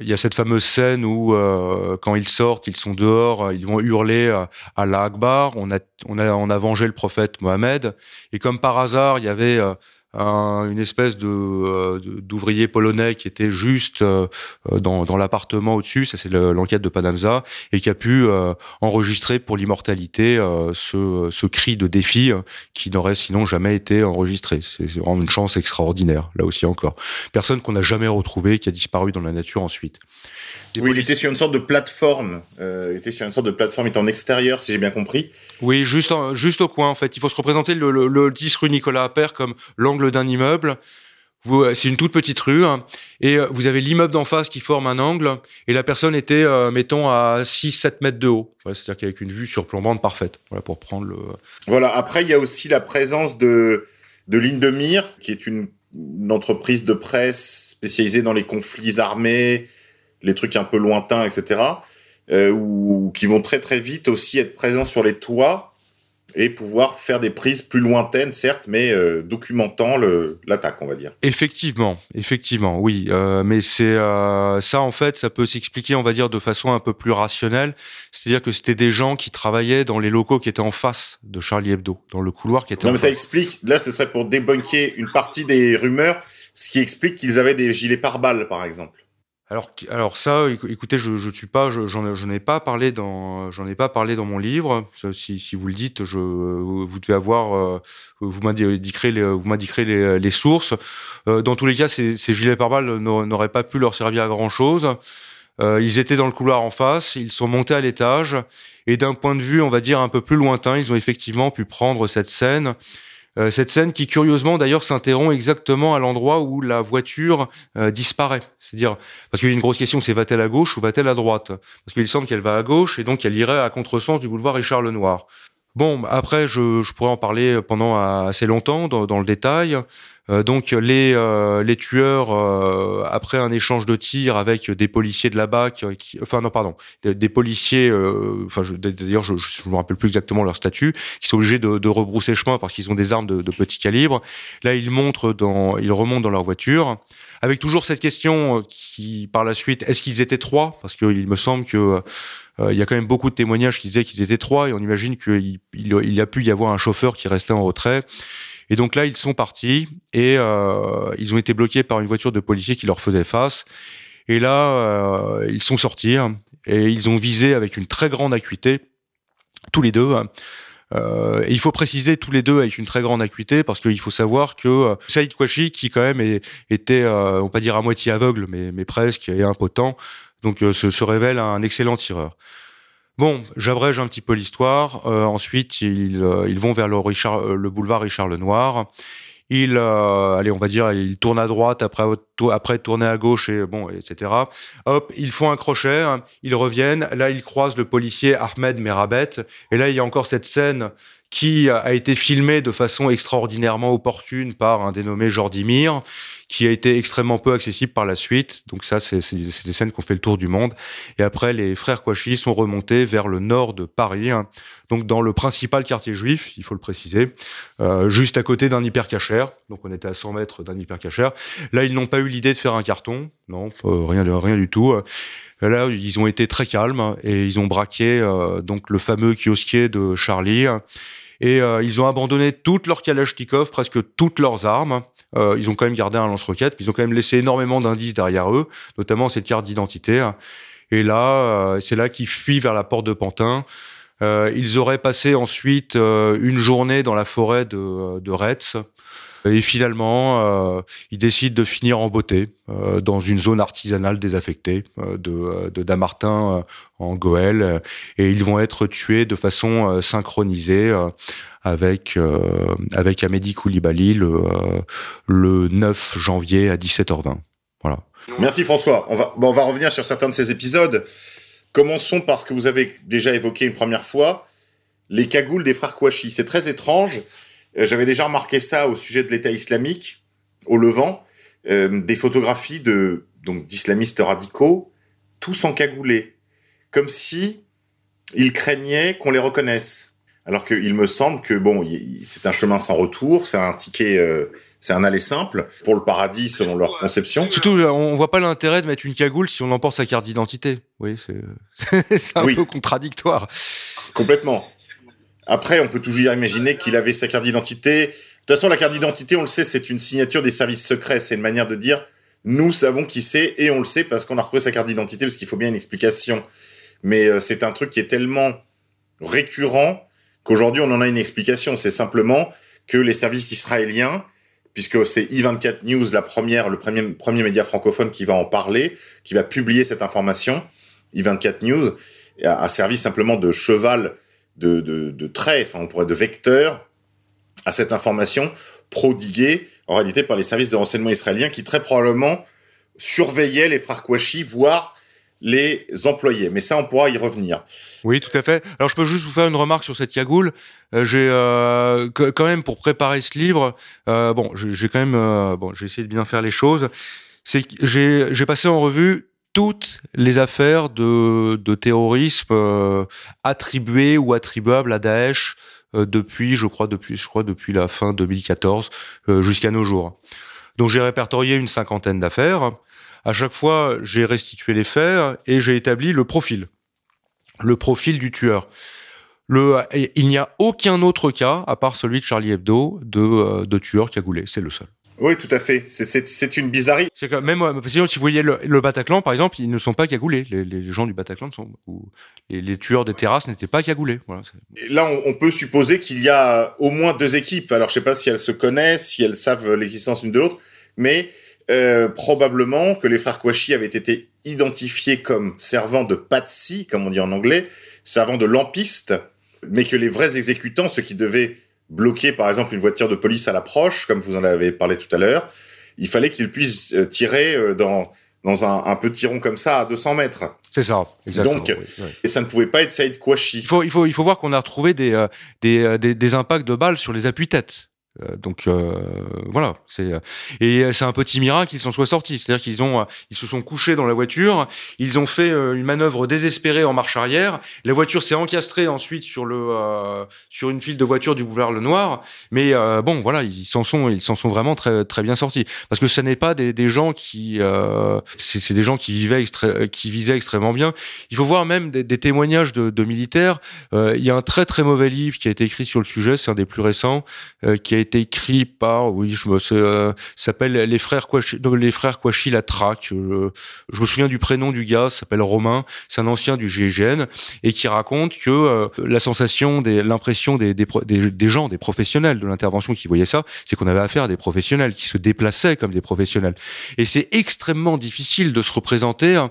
Speaker 2: il y a cette fameuse scène où, euh, quand ils sortent, ils sont dehors, ils vont hurler à, à l'Akbar. On a, on a, on a vengé le prophète Mohamed. Et comme par hasard, il y avait euh, un, une espèce de euh, d'ouvrier polonais qui était juste euh, dans, dans l'appartement au-dessus, ça c'est l'enquête de Panamza, et qui a pu euh, enregistrer pour l'immortalité ce, ce cri de défi qui n'aurait sinon jamais été enregistré. C'est vraiment une chance extraordinaire, là aussi encore. Personne qu'on n'a jamais retrouvé, qui a disparu dans la nature ensuite.
Speaker 1: Oui, il était sur une sorte de plateforme. Euh, il était sur une sorte de plateforme, il était en extérieur, si j'ai bien compris.
Speaker 2: Oui, juste, en, juste au coin, en fait. Il faut se représenter le, le, le 10 rue Nicolas Appert comme l'angle d'un immeuble. C'est une toute petite rue, hein, et euh, vous avez l'immeuble d'en face qui forme un angle, et la personne était, euh, mettons, à 6-7 mètres de haut. Voilà, C'est-à-dire qu'avec une vue surplombante parfaite, voilà, pour prendre le...
Speaker 1: Voilà, après, il y a aussi la présence de, de Lindemir, qui est une, une entreprise de presse spécialisée dans les conflits armés, les trucs un peu lointains, etc., euh, ou qui vont très très vite aussi être présents sur les toits et pouvoir faire des prises plus lointaines, certes, mais euh, documentant l'attaque, on va dire.
Speaker 2: Effectivement, effectivement, oui. Euh, mais c'est euh, ça, en fait, ça peut s'expliquer, on va dire, de façon un peu plus rationnelle. C'est-à-dire que c'était des gens qui travaillaient dans les locaux qui étaient en face de Charlie Hebdo, dans le couloir qui était.
Speaker 1: Non, mais
Speaker 2: face.
Speaker 1: ça explique. Là, ce serait pour débunker une partie des rumeurs, ce qui explique qu'ils avaient des gilets pare-balles, par exemple.
Speaker 2: Alors, alors ça, écoutez, je je suis pas, j'en je, ai pas parlé dans, j'en ai pas parlé dans mon livre. Si, vous le dites, je, vous devez avoir, euh, vous m'indiquerez les, vous m'indiquerez les sources. Euh, dans tous les cas, ces, ces gilets pare-balles n'auraient pas pu leur servir à grand chose. Euh, ils étaient dans le couloir en face, ils sont montés à l'étage, et d'un point de vue, on va dire un peu plus lointain, ils ont effectivement pu prendre cette scène euh, cette scène qui curieusement d'ailleurs s'interrompt exactement à l'endroit où la voiture euh, disparaît. C'est-à-dire parce qu'il y a une grosse question, c'est va-t-elle à gauche ou va-t-elle à droite? Parce qu'il semble qu'elle va à gauche et donc elle irait à contresens du boulevard Richard Lenoir. Bon, après, je, pourrais en parler pendant assez longtemps dans le détail. Euh, donc les euh, les tueurs euh, après un échange de tirs avec des policiers de la BAC, qui, enfin non pardon, des, policiers, enfin d'ailleurs je, je me rappelle plus exactement leur statut, qui sont obligés de, de rebrousser chemin parce qu'ils ont des armes de, de, petit calibre. Là ils montrent dans, ils remontent dans leur voiture avec toujours cette question qui par la suite, est-ce qu'ils étaient trois? Parce qu'il me semble que il y a quand même beaucoup de témoignages qui disaient qu'ils étaient trois et on imagine qu'il il, il a pu y avoir un chauffeur qui restait en retrait. Et donc là, ils sont partis et euh, ils ont été bloqués par une voiture de policiers qui leur faisait face. Et là, euh, ils sont sortis et ils ont visé avec une très grande acuité, tous les deux. Hein. Euh, il faut préciser tous les deux avec une très grande acuité parce qu'il faut savoir que euh, Saïd Kouachi, qui quand même est, était, euh, on va dire à moitié aveugle, mais, presque, et impotent, donc euh, se révèle un excellent tireur. Bon, j'abrège un petit peu l'histoire. Euh, ensuite, ils, euh, ils, vont vers euh, le boulevard Richard Lenoir. Il, euh, allez, on va dire, tourne à droite après après tourner à gauche et bon, etc. Hop, ils font un crochet, hein, ils reviennent. Là, ils croisent le policier Ahmed Merabet. Et là, il y a encore cette scène qui a été filmée de façon extraordinairement opportune par un dénommé Jordi Mir, qui a été extrêmement peu accessible par la suite. Donc ça, c'est des scènes qui ont fait le tour du monde. Et après, les frères Kouachi sont remontés vers le nord de Paris, hein, donc dans le principal quartier juif, il faut le préciser, euh, juste à côté d'un hypercachère. Donc on était à 100 mètres d'un hypercachère. Là, ils n'ont pas eu l'idée de faire un carton, non, euh, rien, du tout. Là, ils ont été très calmes et ils ont braqué euh, donc le fameux kiosquier de Charlie et euh, ils ont abandonné toutes leurs Kalachnikov, presque toutes leurs armes. Euh, ils ont quand même gardé un lance-roquette, ils ont quand même laissé énormément d'indices derrière eux, notamment cette carte d'identité. Et là, euh, c'est là qu'ils fuient vers la porte de Pantin. Euh, ils auraient passé ensuite une journée dans la forêt de, de Retz. Et finalement, euh, ils décident de finir en beauté euh, dans une zone artisanale désaffectée euh, de, Damartin en Goël. Et ils vont être tués de façon synchronisée euh, avec, avec Amédi Koulibaly le, le 9 janvier à 17h20. Voilà.
Speaker 1: Merci François. On va, on va revenir sur certains de ces épisodes. Commençons par ce que vous avez déjà évoqué une première fois, les cagoules des frères Kouachi. C'est très étrange. Euh, J'avais déjà remarqué ça au sujet de l'État islamique au Levant, euh, des photographies de donc d'islamistes radicaux, tous encagoulés, comme si ils craignaient qu'on les reconnaisse. Alors qu'il me semble que bon, c'est un chemin sans retour, c'est un ticket, euh, c'est un aller simple pour le paradis selon leur conception.
Speaker 2: Surtout, on voit pas l'intérêt de mettre une cagoule si on emporte sa carte d'identité. Oui, *laughs* c'est un
Speaker 1: Oui.
Speaker 2: peu contradictoire.
Speaker 1: Complètement. Après, on peut toujours imaginer qu'il avait sa carte d'identité. De toute façon, la carte d'identité, on le sait, c'est une signature des services secrets. C'est une manière de dire, nous savons qui c'est et on le sait parce qu'on a retrouvé sa carte d'identité parce qu'il faut bien une explication. Mais euh, c'est un truc qui est tellement récurrent qu'aujourd'hui, on en a une explication. C'est simplement que les services israéliens, puisque c'est I24 News, la première, le premier, premier média francophone qui va en parler, qui va publier cette information, I24 News, a, a servi simplement de cheval de, de, de trait, enfin on pourrait de vecteur à cette information prodiguée en réalité par les services de renseignement israéliens qui très probablement surveillaient les frères Kouachi, voire les employés. Mais ça, on pourra y revenir.
Speaker 2: Oui, tout à fait. Alors, je peux juste vous faire une remarque sur cette cagoule. Euh, j'ai euh, quand même pour préparer ce livre, euh, bon, j'ai quand même, bon, j'ai essayé de bien faire les choses. C'est j'ai passé en revue toutes les affaires de, de terrorisme euh, attribuées ou attribuables à Daesh euh, depuis, je crois, depuis, je crois, depuis la fin 2014 euh, jusqu'à nos jours. Donc, j'ai répertorié une cinquantaine d'affaires. À chaque fois, j'ai restitué les faits et j'ai établi le profil le profil du tueur. Il n'y a aucun autre cas, à part celui de Charlie Hebdo, de, de tueur cagoulé. C'est le seul.
Speaker 1: Oui, tout à fait. C'est- une bizarrerie.
Speaker 2: C'est même, euh, sinon, si vous voyez le, le Bataclan, par exemple, ils ne sont pas cagoulés. Les, les gens du Bataclan ne sont, ou les, les tueurs des terrasses n'étaient pas cagoulés. Voilà,
Speaker 1: Et Là, on, on peut supposer qu'il y a au moins deux équipes. Alors, je sais pas si elles se connaissent, si elles savent l'existence l'une de l'autre, mais euh, probablement que les frères Kouachi avaient été identifiés comme servant de patsy, comme on dit en anglais, servant de lampiste, mais que les vrais exécutants, ceux qui devaient bloquer, par exemple, une voiture de police à l'approche, comme vous en avez parlé tout à l'heure, il fallait qu'ils puissent euh, tirer euh, dans dans un, un petit rond comme ça à 200 mètres.
Speaker 2: c'est ça, exactement.
Speaker 1: Donc,
Speaker 2: oui, oui.
Speaker 1: Et ça ne pouvait pas être Saïd Kouachi.
Speaker 2: Il faut, il faut, il faut voir qu'on a retrouvé des, euh, des, des, des impacts de balles sur les appuis-têtes. Euh, donc euh, voilà, c'est et c'est un petit miracle qu'ils s'en soient sortis. C'est-à-dire qu'ils ont, ils se sont couchés dans la voiture, ils ont fait une manœuvre désespérée en marche arrière. La voiture s'est encastrée ensuite sur le sur une file de voitures du boulevard Le Noir. Mais bon, voilà, ils s'en sont, ils s'en sont vraiment très très bien sortis. Parce que ce n'est pas des, gens qui, c'est des gens qui vivaient qui visaient extrêmement bien. Il faut voir même des, des témoignages de, de militaires. il y a un très très mauvais livre qui a été écrit sur le sujet, c'est un des plus récents, qui a écrit par, oui, je me, euh, s'appelle les frères Kouachi, les frères Kouachi la traque. Je, me souviens du prénom du gars, s'appelle Romain. C'est un ancien du GIGN et qui raconte que euh, la sensation, des, l'impression des, des, des, gens, des professionnels de l'intervention qui voyaient ça, c'est qu'on avait affaire à des professionnels qui se déplaçaient comme des professionnels. Et c'est extrêmement difficile de se représenter hein,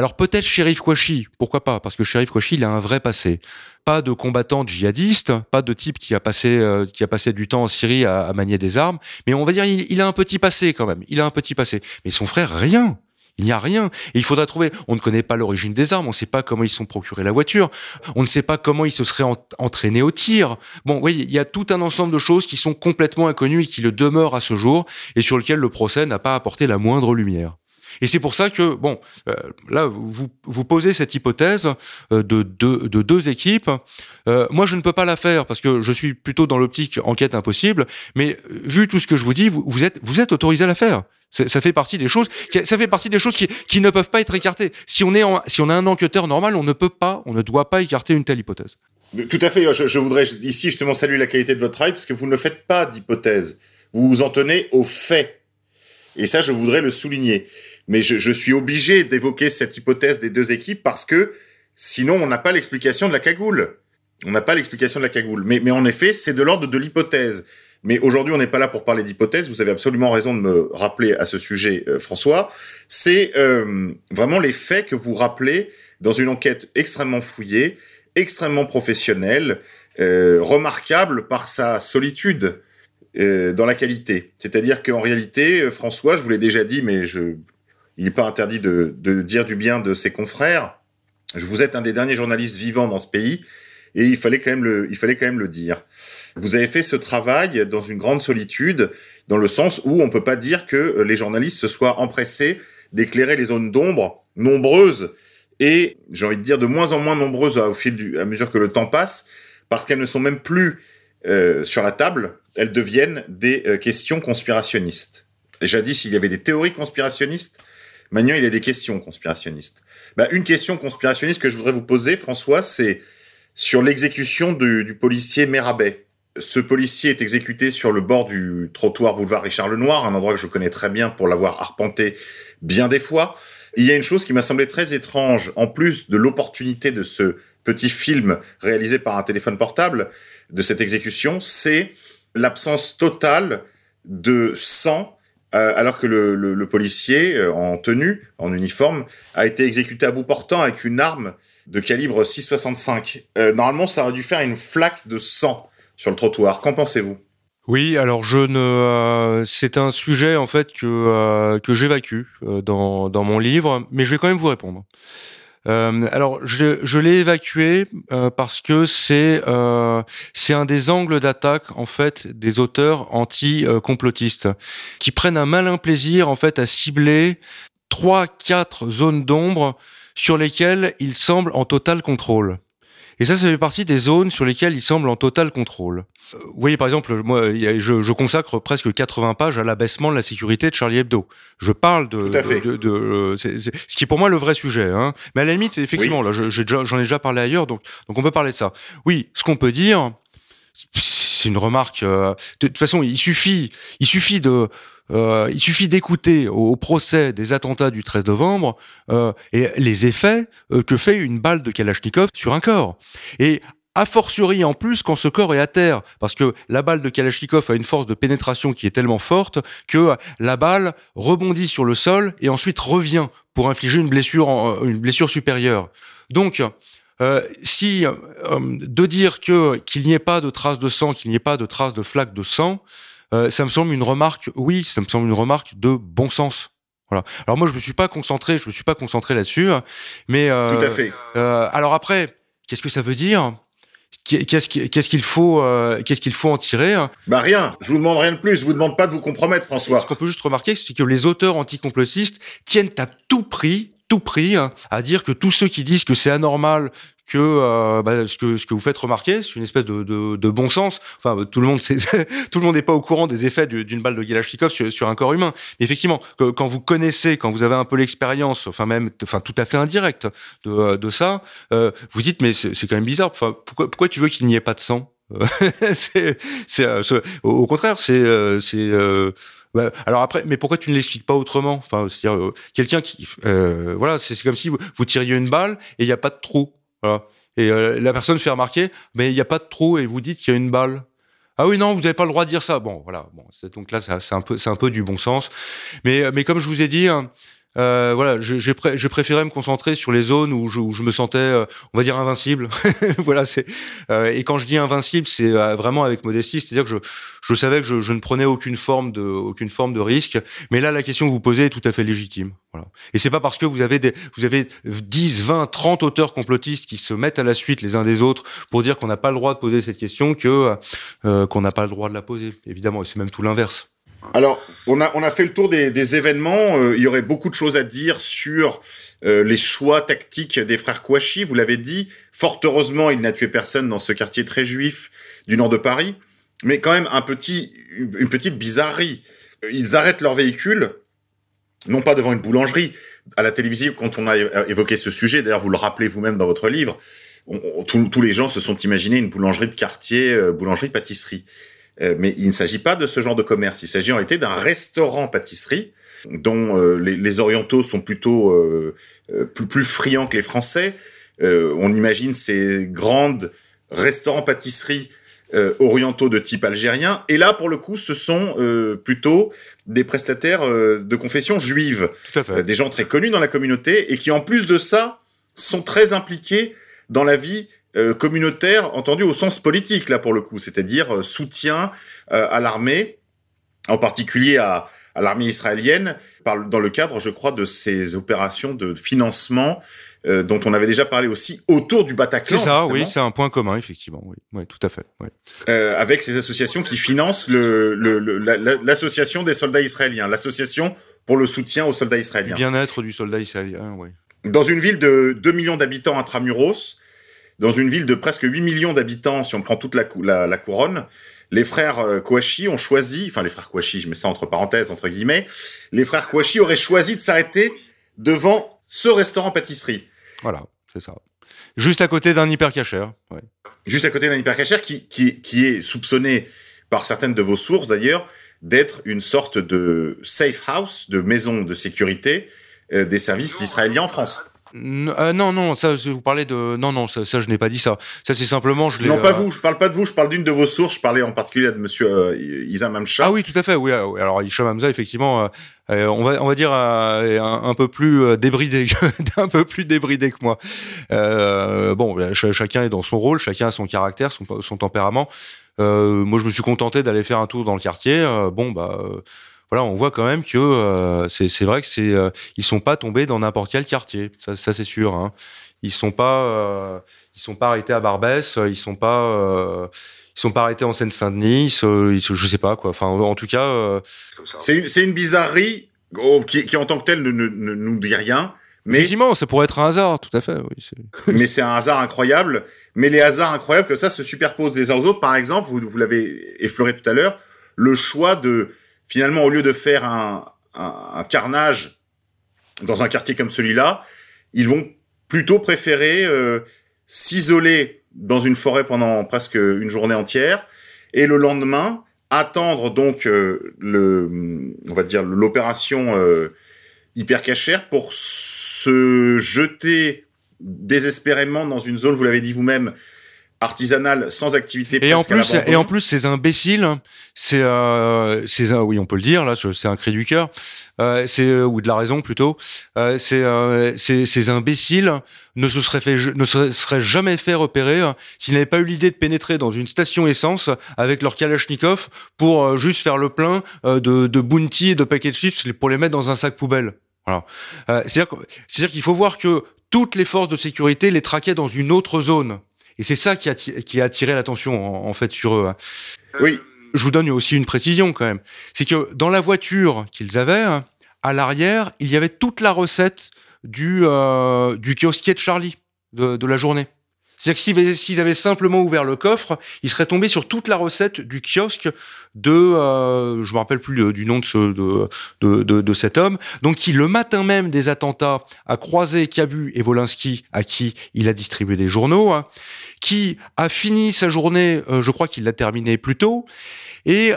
Speaker 2: alors peut-être Shérif Kouachi, pourquoi pas Parce que Shérif Kouachi, il a un vrai passé. Pas de combattant djihadiste, pas de type qui a passé euh, qui a passé du temps en Syrie à, manier des armes, mais on va dire il, a un petit passé quand même. Il a un petit passé. Mais son frère, rien. Il n'y a rien. Et il faudra trouver. On ne connaît pas l'origine des armes. On ne sait pas comment ils sont procurés la voiture. On ne sait pas comment ils se seraient entraînés au tir. Bon, oui, il y a tout un ensemble de choses qui sont complètement inconnues et qui le demeurent à ce jour et sur lesquelles le procès n'a pas apporté la moindre lumière. Et c'est pour ça que, bon, euh, là, vous, vous posez cette hypothèse euh, de, de, de deux équipes. Euh, moi, je ne peux pas la faire parce que je suis plutôt dans l'optique enquête impossible. Mais vu tout ce que je vous dis, vous, êtes, vous êtes autorisé à la faire. Ça fait partie des choses. Ça fait partie des choses qui, qui ne peuvent pas être écartées. Si on est, si on a un enquêteur normal, on ne peut pas, on ne doit pas écarter une telle hypothèse.
Speaker 1: Tout à fait. Je, je voudrais ici justement saluer la qualité de votre travail parce que vous ne faites pas d'hypothèse. Vous vous en tenez aux faits. Et ça, je voudrais le souligner mais je, suis obligé d'évoquer cette hypothèse des deux équipes parce que sinon on n'a pas l'explication de la cagoule. On n'a pas l'explication de la cagoule. Mais, en effet, c'est de l'ordre de l'hypothèse. Mais aujourd'hui, on n'est pas là pour parler d'hypothèse. Vous avez absolument raison de me rappeler à ce sujet, euh, François. C'est euh, vraiment les faits que vous rappelez dans une enquête extrêmement fouillée, extrêmement professionnelle, euh, remarquable par sa solitude dans la qualité. C'est-à-dire qu'en réalité, François, je vous l'ai déjà dit, mais je il n'est pas interdit de, dire du bien de ses confrères. Je vous êtes un des derniers journalistes vivants dans ce pays et il fallait quand même le, il fallait quand même le dire. Vous avez fait ce travail dans une grande solitude, dans le sens où on peut pas dire que les journalistes se soient empressés d'éclairer les zones d'ombre nombreuses et j'ai envie de dire de moins en moins nombreuses au fil du, à mesure que le temps passe, parce qu'elles ne sont même plus euh, sur la table, elles deviennent des euh, questions conspirationnistes. Déjà dit, s'il y avait des théories conspirationnistes, Maintenant, il y a des questions conspirationnistes. Bah, une question conspirationniste que je voudrais vous poser, François, c'est sur l'exécution du, policier Merabet. Ce policier est exécuté sur le bord du trottoir boulevard Richard Lenoir, un endroit que je connais très bien pour l'avoir arpenté bien des fois. Il y a une chose qui m'a semblé très étrange, en plus de l'opportunité de ce petit film réalisé par un téléphone portable, de cette exécution, c'est l'absence totale de sang euh, alors que le, le, policier euh, en tenue, en uniforme, a été exécuté à bout portant avec une arme de calibre 6,65. Euh, normalement, ça aurait dû faire une flaque de sang sur le trottoir. Qu'en pensez-vous?
Speaker 2: Oui, alors je ne, c'est un sujet en fait que que j'évacue dans dans mon livre, mais je vais quand même vous répondre. Euh, alors, je, l'ai évacué euh, parce que c'est euh, c'est un des angles d'attaque en fait des auteurs anti-complotistes qui prennent un malin plaisir en fait à cibler trois, quatre zones d'ombre sur lesquelles ils semblent en total contrôle. Et ça, ça fait partie des zones sur lesquelles il semble en total contrôle. Euh, vous voyez, par exemple, moi, je, je consacre presque 80 pages à l'abaissement de la sécurité de Charlie Hebdo. Je parle de, de, de, euh, ce qui est pour moi le vrai sujet. Hein. Mais à la limite, effectivement, là, j'en ai, déjà parlé ailleurs, donc, donc on peut parler de ça. Oui, ce qu'on peut dire, c'est une remarque. Euh, de toute façon, il suffit, il suffit de euh, il suffit d'écouter au, procès des attentats du 13 novembre euh, et les effets euh, que fait une balle de Kalachnikov sur un corps. Et a fortiori en plus quand ce corps est à terre, parce que la balle de Kalachnikov a une force de pénétration qui est tellement forte que la balle rebondit sur le sol et ensuite revient pour infliger une blessure, une blessure supérieure. Donc, si de dire qu'il n'y ait pas de traces de sang, qu'il n'y ait pas de traces de flaques de sang, euh, ça me semble une remarque, oui, ça me semble une remarque de bon sens. Voilà. Alors moi, je me suis pas concentré, je me suis pas concentré là-dessus, mais
Speaker 1: euh, tout à fait.
Speaker 2: Euh, alors après, qu'est-ce que ça veut dire? Qu'est-ce qu'il faut, euh, qu'est-ce qu'il faut en tirer hein?
Speaker 1: Bah rien. Je vous demande rien de plus. Je vous demande pas de vous compromettre, François.
Speaker 2: Ce qu'on peut juste remarquer, c'est que les auteurs anticomplotistes tiennent à tout prix, tout prix, hein, à dire que tous ceux qui disent que c'est anormal que, euh, bah, ce que ce que vous faites remarquer, c'est une espèce de, de, de, bon sens. Enfin, tout le monde *laughs* sait, tout le monde n'est pas au courant des effets d'une balle de Galachnikov sur, sur, un corps humain. Mais effectivement, quand vous connaissez, quand vous avez un peu l'expérience, enfin même, enfin tout à fait indirect de, de ça, euh, vous dites mais c'est quand même bizarre. Enfin, pourquoi, pourquoi tu veux qu'il n'y ait pas de sang? *laughs* C'est euh, au contraire, c'est euh, c'est bah, alors après, mais pourquoi tu ne l'expliques pas autrement? Enfin, c'est-à-dire quelqu'un qui, euh, voilà, c'est comme si vous, vous, tiriez une balle et il n'y a pas de trou. Voilà. Et euh, la personne fait remarquer, mais il n'y a pas de trou et vous dites qu'il y a une balle. Ah oui, non, vous n'avez pas le droit de dire ça. Bon, voilà. Bon, donc là, c'est un peu, un peu du bon sens. Mais, mais comme je vous ai dit, hein, euh, voilà, préféré me concentrer sur les zones où je, où je me sentais, euh, on va dire, invincible. *laughs* voilà, c'est. Euh, et quand je dis invincible, c'est euh, vraiment avec modestie, c'est-à-dire que je, je savais que je, je, ne prenais aucune forme de, aucune forme de risque. Mais là, la question que vous posez est tout à fait légitime. Voilà. Et c'est pas parce que vous avez des, vous avez 10, 20, 30 auteurs complotistes qui se mettent à la suite les uns des autres pour dire qu'on n'a pas le droit de poser cette question que qu'on n'a pas le droit de la poser. Évidemment, et c'est même tout l'inverse.
Speaker 1: Alors, on a, on a fait le tour des, événements. Euh, il y aurait beaucoup de choses à dire sur euh, les choix tactiques des frères Kouachi. Vous l'avez dit, fort heureusement, il n'a tué personne dans ce quartier très juif du nord de Paris. Mais quand même, un petit, une petite bizarrerie. Ils arrêtent leur véhicule, non pas devant une boulangerie. À la télévision, quand on a évoqué ce sujet, d'ailleurs, vous le rappelez vous-même dans votre livre, tous les gens se sont imaginés une boulangerie de quartier, euh, boulangerie-pâtisserie. Euh, mais il ne s'agit pas de ce genre de commerce. Il s'agit en réalité d'un restaurant-pâtisserie dont euh, les, les, orientaux sont plutôt euh, plus, plus, friands que les Français. on imagine ces grandes restaurants-pâtisseries orientaux de type algérien. Et là, pour le coup, ce sont plutôt des prestataires de confession juive, des gens très connus dans la communauté et qui, en plus de ça, sont très impliqués dans la vie euh, communautaire entendu au sens politique là pour le coup, c'est-à-dire euh, soutien euh, à l'armée, en particulier à, à l'armée israélienne, par, dans le cadre, je crois, de ces opérations de financement dont on avait déjà parlé aussi autour du Bataclan.
Speaker 2: C'est ça, oui, c'est un point commun, effectivement, oui, oui tout à fait. Oui.
Speaker 1: avec ces associations qui financent l'association le, le, des soldats israéliens, l'association pour le soutien aux soldats israéliens.
Speaker 2: Bien-être du soldat israélien, oui.
Speaker 1: Dans une ville de 2 millions d'habitants intramuros, dans une ville de presque 8 millions d'habitants, si on prend toute la, la, la couronne, les frères euh, Kouachi ont choisi, enfin les frères Kouachi, je mets ça entre parenthèses, entre guillemets, les frères Kouachi auraient choisi de s'arrêter devant ce restaurant pâtisserie.
Speaker 2: Voilà, c'est ça. Juste à côté d'un hypercachère. Ouais.
Speaker 1: Juste à côté d'un hypercachère qui, qui, qui est soupçonné par certaines de vos sources d'ailleurs d'être une sorte de safe house, de maison de sécurité euh, des services israéliens en France.
Speaker 2: Euh, non, non, ça, vous parlez de. Non, non, ça, ça je n'ai pas dit ça. Ça, c'est simplement. Je
Speaker 1: non, pas euh... vous, je parle pas de vous, je parle d'une de vos sources. Je parlais en particulier de monsieur euh, Isam Hamza.
Speaker 2: Ah oui, tout à fait, oui. Euh, alors, Isham Hamza, effectivement, on, va, on va dire un, un, peu plus débridé, *laughs* un peu plus débridé que moi. bon, ch chacun est dans son rôle, chacun a son caractère, son, son tempérament. moi, je me suis contenté d'aller faire un tour dans le quartier. bon, bah voilà, on voit quand même que euh, c'est vrai que c'est euh, ils sont pas tombés dans n'importe quel quartier, ça, ça c'est sûr. Hein. Ils sont pas euh, ils sont pas arrêtés à Barbès, ils sont pas euh, ils sont pas arrêtés en Seine-Saint-Denis, je sais pas quoi. Enfin, en tout cas, euh,
Speaker 1: c'est une, c'est une bizarrerie oh, qui, qui, en tant que telle ne, ne, ne nous dit rien. Mais
Speaker 2: effectivement, ça pourrait être un hasard, tout à fait. Oui, *laughs*
Speaker 1: mais c'est un hasard incroyable. Mais les hasards incroyables que ça se superposent les uns aux autres. Par exemple, vous, vous l'avez effleuré tout à l'heure, le choix de finalement, au lieu de faire un, carnage dans un quartier comme celui-là, ils vont plutôt préférer euh, s'isoler dans une forêt pendant presque une journée entière et le lendemain attendre donc euh, le on va dire l'opération euh, hyper cachère pour se jeter désespérément dans une zone vous l'avez dit vous-même artisanale sans activité
Speaker 2: et en plus et en plus ces imbéciles c'est euh, c'est oui on peut le dire là c'est un cri du cœur euh, c'est euh, ou de la raison plutôt euh, c'est euh, ces imbéciles ne se seraient fait ne se seraient jamais fait repérer hein, s'ils n'avaient pas eu l'idée de pénétrer dans une station essence avec leur kalachnikov pour euh, juste faire le plein de de bounty et de paquets de chips pour les mettre dans un sac poubelle. Voilà. C'est à dire c'est à dire qu'il faut voir que toutes les forces de sécurité les traquaient dans une autre zone Et c'est ça qui a, qui a attiré l'attention en, fait sur eux. Hein.
Speaker 1: Oui.
Speaker 2: Je vous donne aussi une précision quand même. C'est que dans la voiture qu'ils avaient, hein, à l'arrière, il y avait toute la recette du, euh, du kiosquier de Charlie de, de la journée. C'est-à-dire que s'ils avaient simplement ouvert le coffre, ils seraient tombés sur toute la recette du kiosque de, euh, je me rappelle plus du nom de, ce, de, de, de, cet homme, donc qui le matin même des attentats a croisé Cabu et Wolinski, à qui il a distribué des journaux, hein, qui a fini sa journée, euh, je crois qu'il l'a terminée plus tôt, et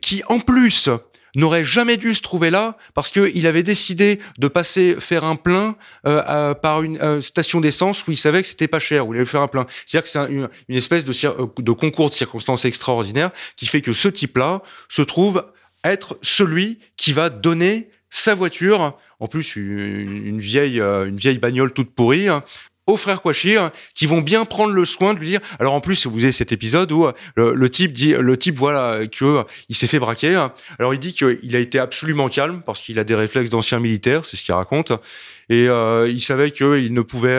Speaker 2: qui en plus n'aurait jamais dû se trouver là parce qu'il avait décidé de passer faire un plein euh, par une euh, station d'essence où il savait que c'était pas cher, où il allait faire un plein. C'est-à-dire que c'est une, espèce de, concours de circonstances extraordinaires qui fait que ce type-là se trouve être celui qui va donner sa voiture, en plus une, vieille une vieille bagnole toute pourrie, hein, aux frères Quachir qui vont bien prendre le soin de lui dire. Alors en plus, vous avez cet épisode où euh, le, type dit, le type voilà que euh, il s'est fait braquer. Alors il dit qu'il a été absolument calme parce qu'il a des réflexes d'ancien militaire, c'est ce qu'il raconte. Et euh, il savait qu'il ne pouvait,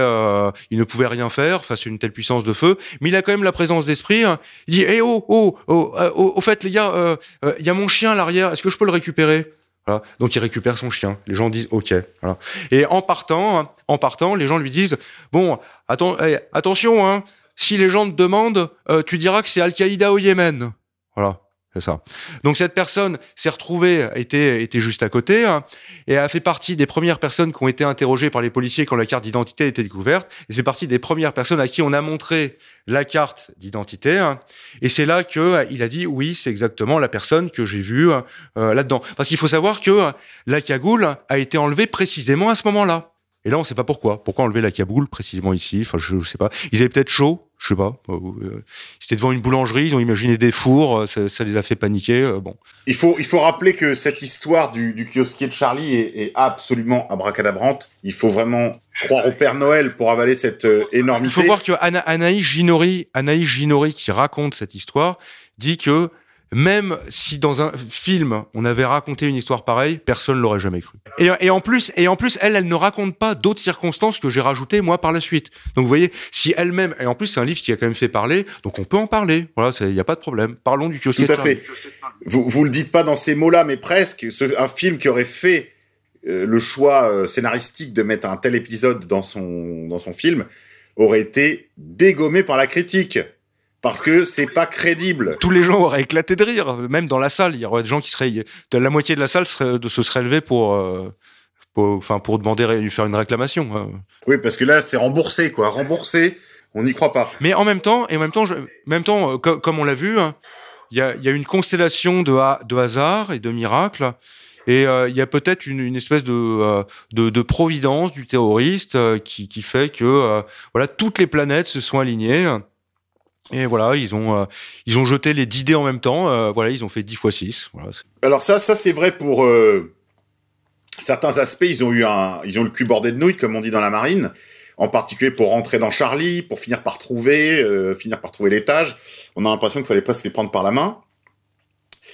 Speaker 2: il ne pouvait rien faire face à une telle puissance de feu, mais il a quand même la présence d'esprit. Hein. Il dit, eh oh, oh, oh, au fait les gars, il y a mon chien à l'arrière. Est-ce que je peux le récupérer? Donc il récupère son chien. Les gens disent OK. Et en partant, en partant, les gens lui disent bon, attention, hein, si les gens te demandent, euh, tu diras que c'est Al-Qaïda au Yémen. Voilà. Donc cette personne s'est retrouvée, était, était juste à côté, hein, et a fait partie des premières personnes qui ont été interrogées par les policiers quand la carte d'identité a été découverte. Et c'est partie des premières personnes à qui on a montré la carte d'identité. Hein. et c'est là que euh, il a dit oui, c'est exactement la personne que j'ai vue euh, là-dedans. Parce qu'il faut savoir que euh, la cagoule a été enlevée précisément à ce moment-là. Et là, on ne sait pas pourquoi. Pourquoi enlever la cagoule précisément ici? Enfin, je, ne sais pas. Ils avaient peut-être chaud je sais pas. Euh, euh, c'était devant une boulangerie, ils ont imaginé des fours, euh, ça, les a fait paniquer. bon.
Speaker 1: Il faut, il faut rappeler que cette histoire du, du kiosquier de Charlie est, absolument abracadabrante. Il faut vraiment croire au Père Noël pour avaler cette énormité.
Speaker 2: Il faut voir que Anaïs Ginori, Anaïs Ginori qui raconte cette histoire, dit que même si dans un film on avait raconté une histoire pareille, personne l'aurait jamais cru. Et, en plus, et en plus, elle, elle ne raconte pas d'autres circonstances que j'ai rajoutées moi par la suite. Donc vous voyez, si elle-même, et en plus c'est un livre qui a quand même fait parler, donc on peut en parler. Voilà, il n'y a pas de problème. Parlons du kiosque.
Speaker 1: Tout à fait. Vous vous le dites pas dans ces mots-là, mais presque. un film qui aurait fait euh, le choix euh, scénaristique de mettre un tel épisode dans son dans son film aurait été dégommé par la critique parce que c'est pas crédible.
Speaker 2: Tous les gens auraient éclaté de rire, même dans la salle. Il y aurait des gens qui seraient, la moitié de la salle serait, se serait levée pour, euh, pour, enfin, pour demander lui faire une réclamation. Hein.
Speaker 1: Oui, parce que là, c'est remboursé, quoi, remboursé. On n'y croit pas.
Speaker 2: Mais en même temps, et en même temps, je, même temps, euh, comme on l'a vu, hein, il y, a, y, a, une constellation de, de hasard et de miracles. Et euh, il y a peut-être une, une, espèce de, de, de, providence du terroriste qui, qui, fait que voilà toutes les planètes se sont alignées et voilà, ils ont euh, ils ont jeté les 10 dés en même temps. Euh, voilà, ils ont fait 10 fois 6. Voilà.
Speaker 1: Alors ça, ça c'est vrai pour euh, certains aspects. Ils ont eu un, ils ont le cul bordé de nouilles, comme on dit dans la marine. En particulier pour rentrer dans Charlie, pour finir par trouver, finir par trouver l'étage. On a l'impression qu'il fallait presque les prendre par la main.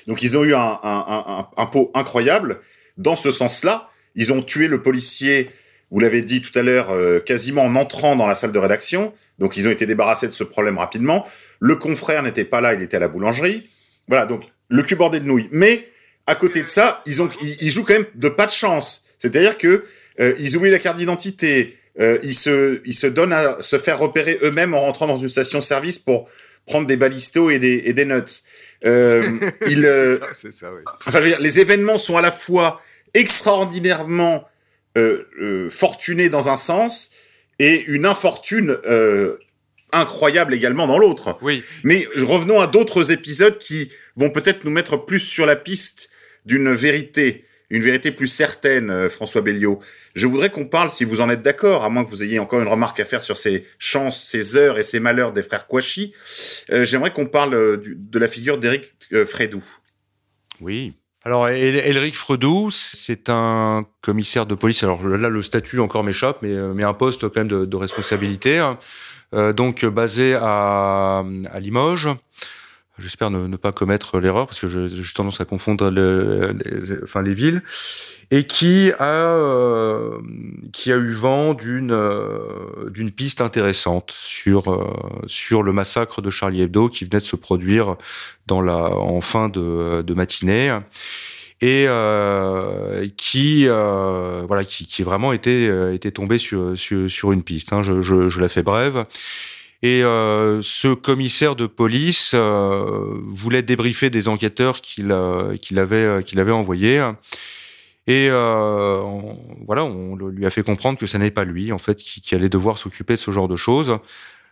Speaker 1: Donc ils ont eu un, un pot incroyable. Dans ce sens-là, ils ont tué le policier vous l'avez dit tout à l'heure, euh, quasiment en entrant dans la salle de rédaction. Donc ils ont été débarrassés de ce problème rapidement. Le confrère n'était pas là, il était à la boulangerie. Voilà, donc le cul bordé de nouilles. Mais à côté de ça, ils ont, ils, jouent quand même de pas de chance. C'est-à-dire que euh, ils oublient la carte d'identité. Euh, ils se, ils se donnent à se faire repérer eux-mêmes en rentrant dans une station-service pour prendre des balistos et des, et des nuts. Euh, *laughs* ils, ça, oui. Enfin, je veux dire, les événements sont à la fois extraordinairement euh, euh, fortuné dans un sens et une infortune euh, incroyable également dans l'autre.
Speaker 2: Oui.
Speaker 1: Mais revenons à d'autres épisodes qui vont peut-être nous mettre plus sur la piste d'une vérité, une vérité plus certaine, François Belliot. Je voudrais qu'on parle, si vous en êtes d'accord, à moins que vous ayez encore une remarque à faire sur ces chances, ces heures et ces malheurs des frères Kouachi, j'aimerais qu'on parle de la figure d'Éric Frédou.
Speaker 2: Oui. Alors, Elric Fredoux, c'est un commissaire de police. Alors là, le statut encore m'échappe, mais, mais un poste quand même de, de responsabilité. Hein. Euh, donc basé à, Limoges. J'espère ne, ne, pas commettre l'erreur parce que j'ai tendance à confondre le, les, enfin, les villes et qui a euh, qui a eu vent d'une euh, d'une piste intéressante sur euh, sur le massacre de Charlie Hebdo qui venait de se produire dans la en fin de, matinée et qui voilà qui, qui vraiment était était tombé sur sur, une piste. Hein. Je, je, la fais brève. Et ce commissaire de police voulait débriefer des enquêteurs qu'il qu'il avait qu'il avait envoyés. Et euh, on, voilà, on lui a fait comprendre que ça n'est pas lui, en fait, qui, allait devoir s'occuper de ce genre de choses.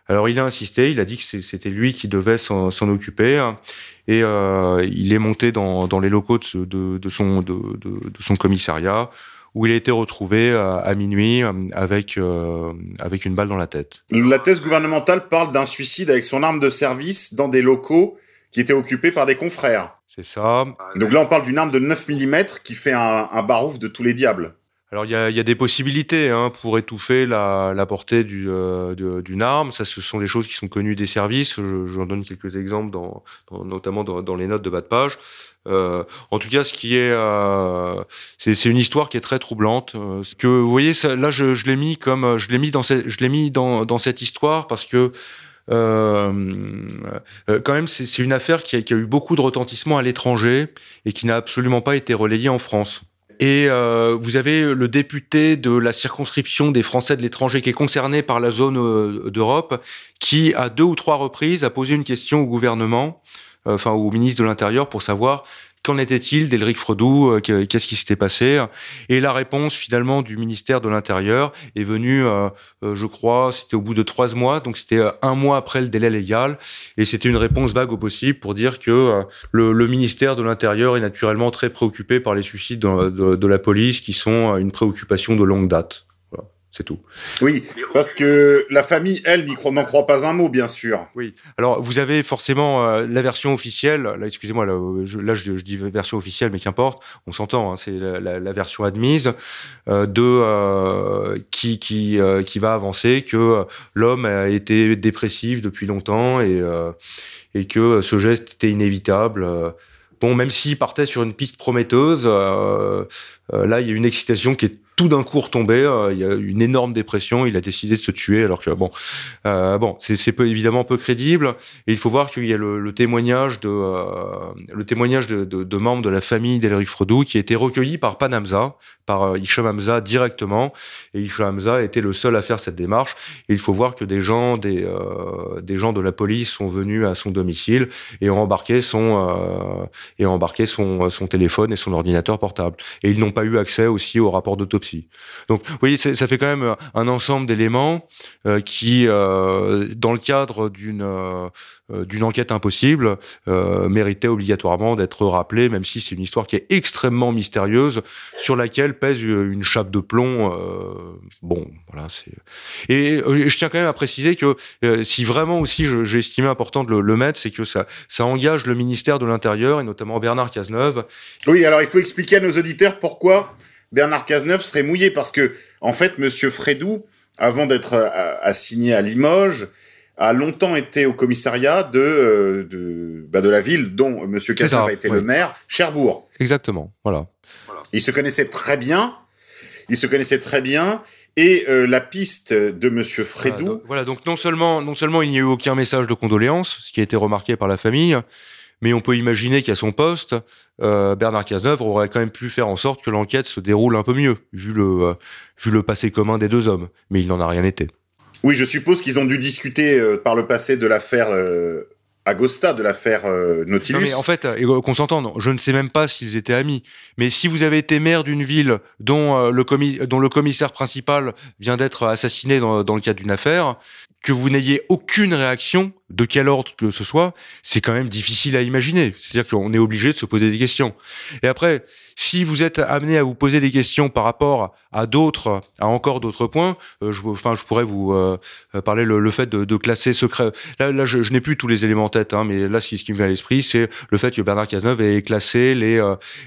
Speaker 2: Alors il a insisté, il a dit que c'était lui qui devait s'en occuper, et euh, il est monté dans, les locaux de, son, commissariat, où il a été retrouvé à, minuit avec, euh, avec une balle dans la tête.
Speaker 1: La thèse gouvernementale parle d'un suicide avec son arme de service dans des locaux qui étaient occupés par des confrères.
Speaker 2: C'est ça.
Speaker 1: Donc là, on parle d'une arme de 9 mm qui fait un, un barouf de tous les diables.
Speaker 2: Alors il y a, y a, des possibilités hein, pour étouffer la, la portée du, euh, d'une arme. Ça, ce sont des choses qui sont connues des services. J'en donne quelques exemples, dans, dans notamment dans, dans, les notes de bas de page. Euh, en tout cas, ce qui est, euh, c'est, une histoire qui est très troublante. Euh, que vous voyez, ça, là, je, je l'ai mis comme, je l'ai mis dans cette, je l'ai mis dans, cette histoire parce que quand même, c'est une affaire qui a, eu beaucoup de retentissement à l'étranger et qui n'a absolument pas été relayée en France. Et euh, vous avez le député de la circonscription des Français de l'étranger qui est concerné par la zone euh, d'Europe, qui à deux ou trois reprises a posé une question au gouvernement, euh, enfin au ministre de l'Intérieur, pour savoir Qu'en était-il d'Éleric Fredou euh, Qu'est-ce qui s'était passé? Et la réponse finalement du ministère de l'Intérieur est venue, euh, euh, je crois, c'était au bout de trois mois, donc c'était un mois après le délai légal, et c'était une réponse vague au possible pour dire que le, ministère de l'Intérieur est naturellement très préoccupé par les suicides de, de, de la police, qui sont une préoccupation de longue date. C'est tout.
Speaker 1: Oui, parce que la famille, elle, n'en croit pas un mot, bien sûr.
Speaker 2: Oui. Alors, vous avez forcément euh, la version officielle. Là, excusez-moi, là, je, là je, je, dis version officielle, mais qu'importe. On s'entend. Hein, c'est la, la, la, version admise euh, de euh, qui qui euh, qui va avancer que l'homme a été dépressif depuis longtemps et euh, et que ce geste était inévitable. Bon, même s'il partait sur une piste prometteuse, là, il y a une excitation qui est tout d'un coup retombé. Euh, il y a une énorme dépression. Il a décidé de se tuer. Alors que bon, euh, bon, c'est évidemment peu crédible. Et il faut voir qu'il y a le, témoignage de euh, le témoignage de, membres de la famille d'Elric Fredou qui a été recueilli par Panamza, par euh, Hicham Hamza directement. Et Hicham Hamza était le seul à faire cette démarche. Et il faut voir que des gens, des euh, des gens de la police sont venus à son domicile et ont embarqué son euh, et embarqué son téléphone et son ordinateur portable. Et ils n'ont pas eu accès aussi au rapport d'autopsie. Donc, vous voyez, ça fait quand même un ensemble d'éléments euh, qui, euh, dans le cadre d'une euh, d'une enquête impossible, euh, méritait obligatoirement d'être rappelé, même si c'est une histoire qui est extrêmement mystérieuse, sur laquelle pèse une chape de plomb. Euh, bon, voilà. c'est Et je tiens quand même à préciser que si vraiment aussi j'ai estimé important de le, mettre, c'est que ça, engage le ministère de l'Intérieur et notamment Bernard Cazeneuve.
Speaker 1: Oui, alors il faut expliquer à nos auditeurs pourquoi Bernard Cazeneuve serait mouillé parce que, en fait, Monsieur Frédou, avant d'être euh, assigné à Limoges, a longtemps été au commissariat de euh, de, bah de la ville dont Monsieur Cazeneuve a été oui. le maire, Cherbourg.
Speaker 2: Exactement, voilà.
Speaker 1: Il se connaissait très bien. Il se connaissait très bien. Et euh, la piste de Monsieur Frédou.
Speaker 2: Voilà donc, voilà, donc non seulement non seulement il n'y a eu aucun message de condoléances, ce qui a été remarqué par la famille, mais on peut imaginer qu'à son poste, euh, Bernard Cazeneuve aurait quand même pu faire en sorte que l'enquête se déroule un peu mieux, vu le, euh, vu le passé commun des deux hommes. Mais il n'en a rien été.
Speaker 1: Oui, je suppose qu'ils ont dû discuter euh, par le passé de l'affaire euh, Agosta, de l'affaire euh, Nautilus.
Speaker 2: Non, mais en fait, qu'on s'entende, je ne sais même pas s'ils étaient amis. Mais si vous avez été maire d'une ville dont, le dont le commissaire principal vient d'être assassiné dans le cadre d'une affaire, que vous n'ayez aucune réaction, de quel ordre que ce soit, c'est quand même difficile à imaginer. C'est-à-dire qu'on est obligé de se poser des questions. Et après, si vous êtes amené à vous poser des questions par rapport à d'autres, à encore d'autres points, euh, je, enfin, je pourrais vous euh, parler le, fait de, classer secret. Là, je, n'ai plus tous les éléments en tête, hein, mais là, ce qui, me vient à l'esprit, c'est le fait que Bernard Cazeneuve ait classé les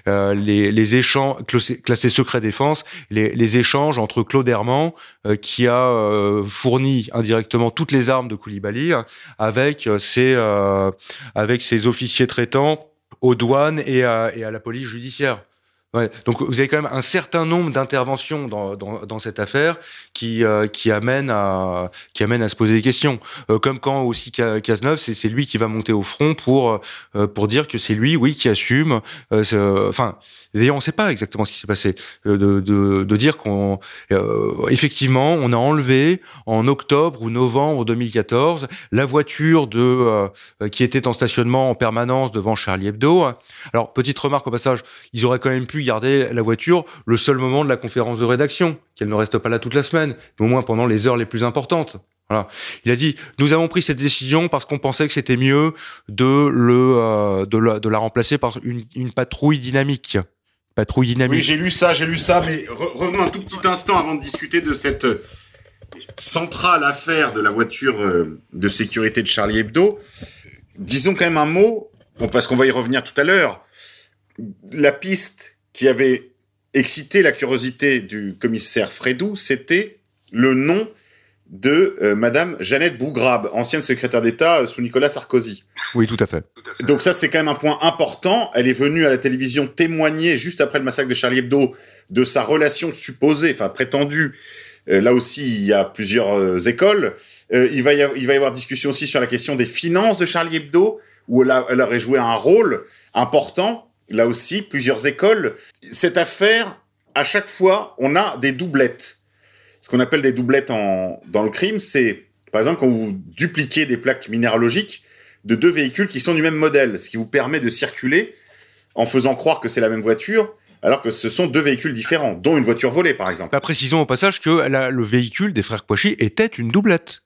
Speaker 2: euh, les, échanges, classé, secret défense, les, échanges entre Claude Herman, qui a fourni indirectement toutes les armes de Koulibaly avec ses avec ses officiers traitants aux douanes et à, la police judiciaire. Donc vous avez quand même un certain nombre d'interventions dans, cette affaire qui euh, qui amène à se poser des questions. Euh, comme quand aussi Cazeneuve, c'est lui qui va monter au front pour euh, pour dire que c'est lui, oui, qui assume. Euh, enfin, d'ailleurs, on ne sait pas exactement ce qui s'est passé. De, de, de dire qu'on effectivement, on a enlevé en octobre ou novembre 2014 la voiture de qui était en stationnement en permanence devant Charlie Hebdo. Alors petite remarque au passage, ils auraient quand même pu garder la voiture le seul moment de la conférence de rédaction, qu'elle ne reste pas là toute la semaine, mais au moins pendant les heures les plus importantes. Voilà. Il a dit nous avons pris cette décision parce qu'on pensait que c'était mieux de le euh, de, la, de la remplacer par une, une patrouille dynamique. Patrouille dynamique.
Speaker 1: Oui, j'ai lu ça, j'ai lu ça, mais revenons un tout petit instant avant de discuter de cette euh, centrale affaire de la voiture euh, de sécurité de Charlie Hebdo. Disons quand même un mot, bon, parce qu'on va y revenir tout à l'heure. La piste qui avait excité la curiosité du commissaire Fredou, c'était le nom de euh, Madame Jeannette Bougrabe, ancienne secrétaire d'État euh, sous Nicolas Sarkozy.
Speaker 2: Oui, tout à fait.
Speaker 1: Donc ça, c'est quand même un point important. Elle est venue à la télévision témoigner juste après le massacre de Charlie Hebdo de sa relation supposée, enfin prétendue. Euh, là aussi, il y a plusieurs euh, écoles. Euh, il, va y avoir, il va y avoir discussion aussi sur la question des finances de Charlie Hebdo, où elle, a, elle aurait joué un rôle important là aussi, plusieurs écoles. Cette affaire, à chaque fois, on a des doublettes. Ce qu'on appelle des doublettes dans le crime, c'est, par exemple, quand vous dupliquez des plaques minéralogiques de deux véhicules qui sont du même modèle, ce qui vous permet de circuler en faisant croire que c'est la même voiture, alors que ce sont deux véhicules différents, dont une voiture volée, par exemple.
Speaker 2: Bah, précisons au passage que le véhicule des frères Kouachi était une doublette.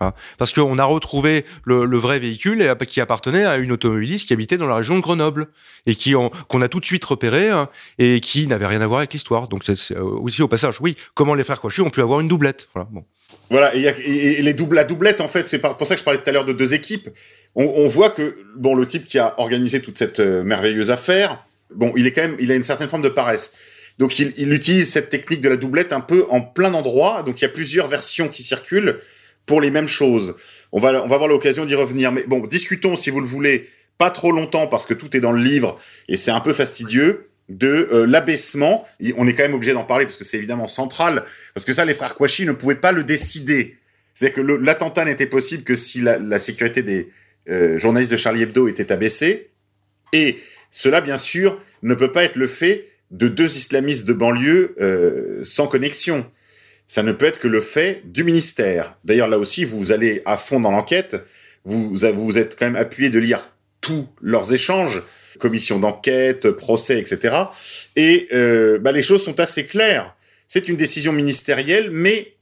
Speaker 2: Hein, parce qu'on a retrouvé le, vrai véhicule qui appartenait à une automobiliste qui habitait dans la région de Grenoble et qui qu'on a tout de suite repéré hein, et qui n'avait rien à voir avec l'histoire. Donc c'est aussi au passage, oui, comment les frères Kouachi ont pu avoir une doublette. Voilà. Bon.
Speaker 1: Voilà, et, les la doublette, en fait, c'est pour ça que je parlais tout à l'heure de deux équipes. On, voit que bon, le type qui a organisé toute cette euh, merveilleuse affaire, bon, il est quand même, il a une certaine forme de paresse. Donc il, il utilise cette technique de la doublette un peu en plein d'endroits. Donc il y a plusieurs versions qui circulent pour les mêmes choses. On va, on va avoir l'occasion d'y revenir. Mais bon, discutons, si vous le voulez, pas trop longtemps, parce que tout est dans le livre et c'est un peu fastidieux, de euh, l'abaissement. On est quand même obligé d'en parler parce que c'est évidemment central. Parce que ça, les frères Kouachi ne pouvaient pas le décider. C'est-à-dire que l'attentat n'était possible que si la, sécurité des euh, journalistes de Charlie Hebdo était abaissée. Et cela, bien sûr, ne peut pas être le fait de deux islamistes de banlieue euh, sans connexion ça ne peut être que le fait du ministère. D'ailleurs, là aussi, vous allez à fond dans l'enquête, vous, vous êtes quand même appuyé de lire tous leurs échanges, commission d'enquête, procès, etc. Et euh, bah, les choses sont assez claires. C'est une décision ministérielle, mais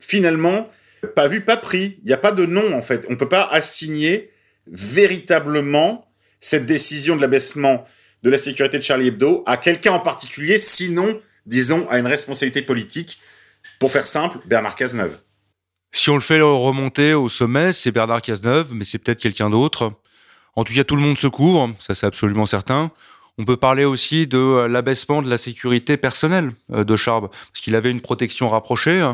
Speaker 1: finalement, pas vu, pas pris. Il n'y a pas de nom, en fait. On ne peut pas assigner véritablement cette décision de l'abaissement de la sécurité de Charlie Hebdo à quelqu'un en particulier, sinon, disons, à une responsabilité politique pour faire simple, Bernard Cazeneuve.
Speaker 2: Si on le fait remonter au sommet, c'est Bernard Cazeneuve, mais c'est peut-être quelqu'un d'autre. En tout cas, tout le monde se couvre, ça c'est absolument certain. On peut parler aussi de euh, l'abaissement de la sécurité personnelle euh, de Charb, parce qu'il avait une protection rapprochée.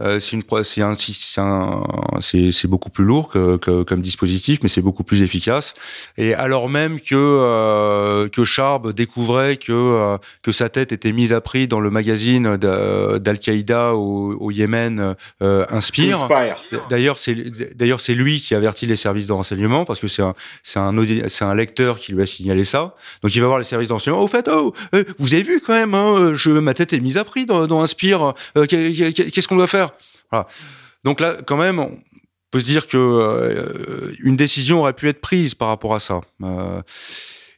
Speaker 2: Euh, c'est une c'est un c'est c'est beaucoup plus lourd que, que, comme dispositif mais c'est beaucoup plus efficace. Et alors même que euh, que Charb découvrait que euh, que sa tête était mise à prix dans le magazine d'Al-Qaïda au, au, Yémen euh, Inspire,
Speaker 1: Inspire.
Speaker 2: d'ailleurs c'est d'ailleurs c'est lui qui avertit les services de renseignement parce que c'est un c'est un c'est un lecteur qui lui a signalé ça. Donc il va voir les services de renseignement. Au fait oh vous avez vu quand même hein, je ma tête est mise à prix dans, dans Inspire. Qu'est-ce qu'on doit faire? Donc là, quand même, on peut se dire que euh, une décision aurait pu être prise par rapport à ça. Euh,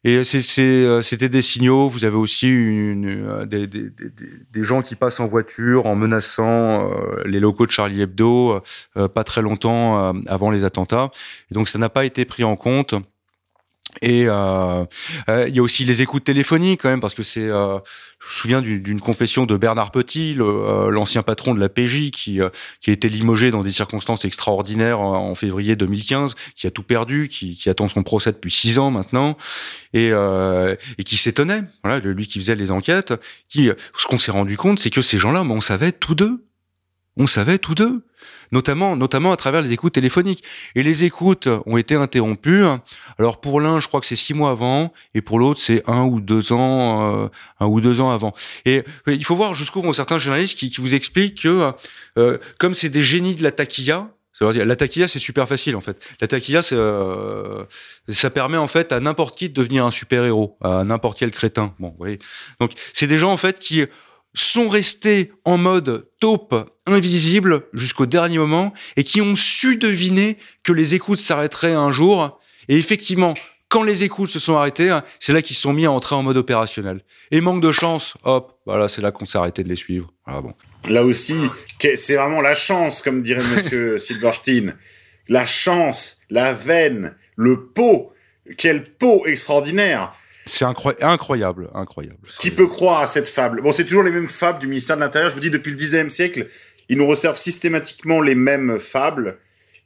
Speaker 2: et euh, c'était des signaux. Vous avez aussi des, gens qui passent en voiture en menaçant les locaux de Charlie Hebdo pas très longtemps avant les attentats. Et donc ça n'a pas été pris en compte. Et euh, euh, il y a aussi les écoutes téléphoniques quand même parce que c'est, euh, je me souviens d'une confession de Bernard Petit, l'ancien patron de la PJ, qui qui a été limogé dans des circonstances extraordinaires en, février 2015, qui a tout perdu, qui, qui attend son procès depuis six ans maintenant, et et qui s'étonnait, voilà, lui qui faisait les enquêtes, qui ce qu'on s'est rendu compte, c'est que ces gens-là, on savait tous deux. On savait tous deux, notamment, notamment à travers les écoutes téléphoniques. Et les écoutes ont été interrompues. Alors pour l'un, je crois que c'est six mois avant, et pour l'autre, c'est un ou deux ans, euh, un ou deux ans avant. Et euh, il faut voir jusqu'où vont certains journalistes qui, qui vous expliquent que, euh, comme c'est des génies de la taquilla, la taquilla, c'est super facile en fait. La taquilla, ça permet en fait à n'importe qui de devenir un super héros, à n'importe quel crétin. Bon, vous voyez. Donc, c'est des gens en fait qui sont restés en mode taupe invisible jusqu'au dernier moment et qui ont su deviner que les écoutes s'arrêteraient un jour. Et effectivement, quand les écoutes se sont arrêtées, hein, c'est là qu'ils se sont mis à entrer en mode opérationnel. Et manque de chance, hop, voilà, c'est là qu'on s'est arrêté de les suivre. Voilà, bon.
Speaker 1: Là aussi, c'est vraiment la chance, comme dirait Monsieur *laughs* Silverstein. La chance, la veine, le pot. Quel pot extraordinaire.
Speaker 2: C'est incroyable, incroyable.
Speaker 1: Qui peut croire à cette fable? Bon, c'est toujours les mêmes fables du ministère de l'Intérieur. Je vous dis, depuis le 19e siècle, ils nous resservent systématiquement les mêmes fables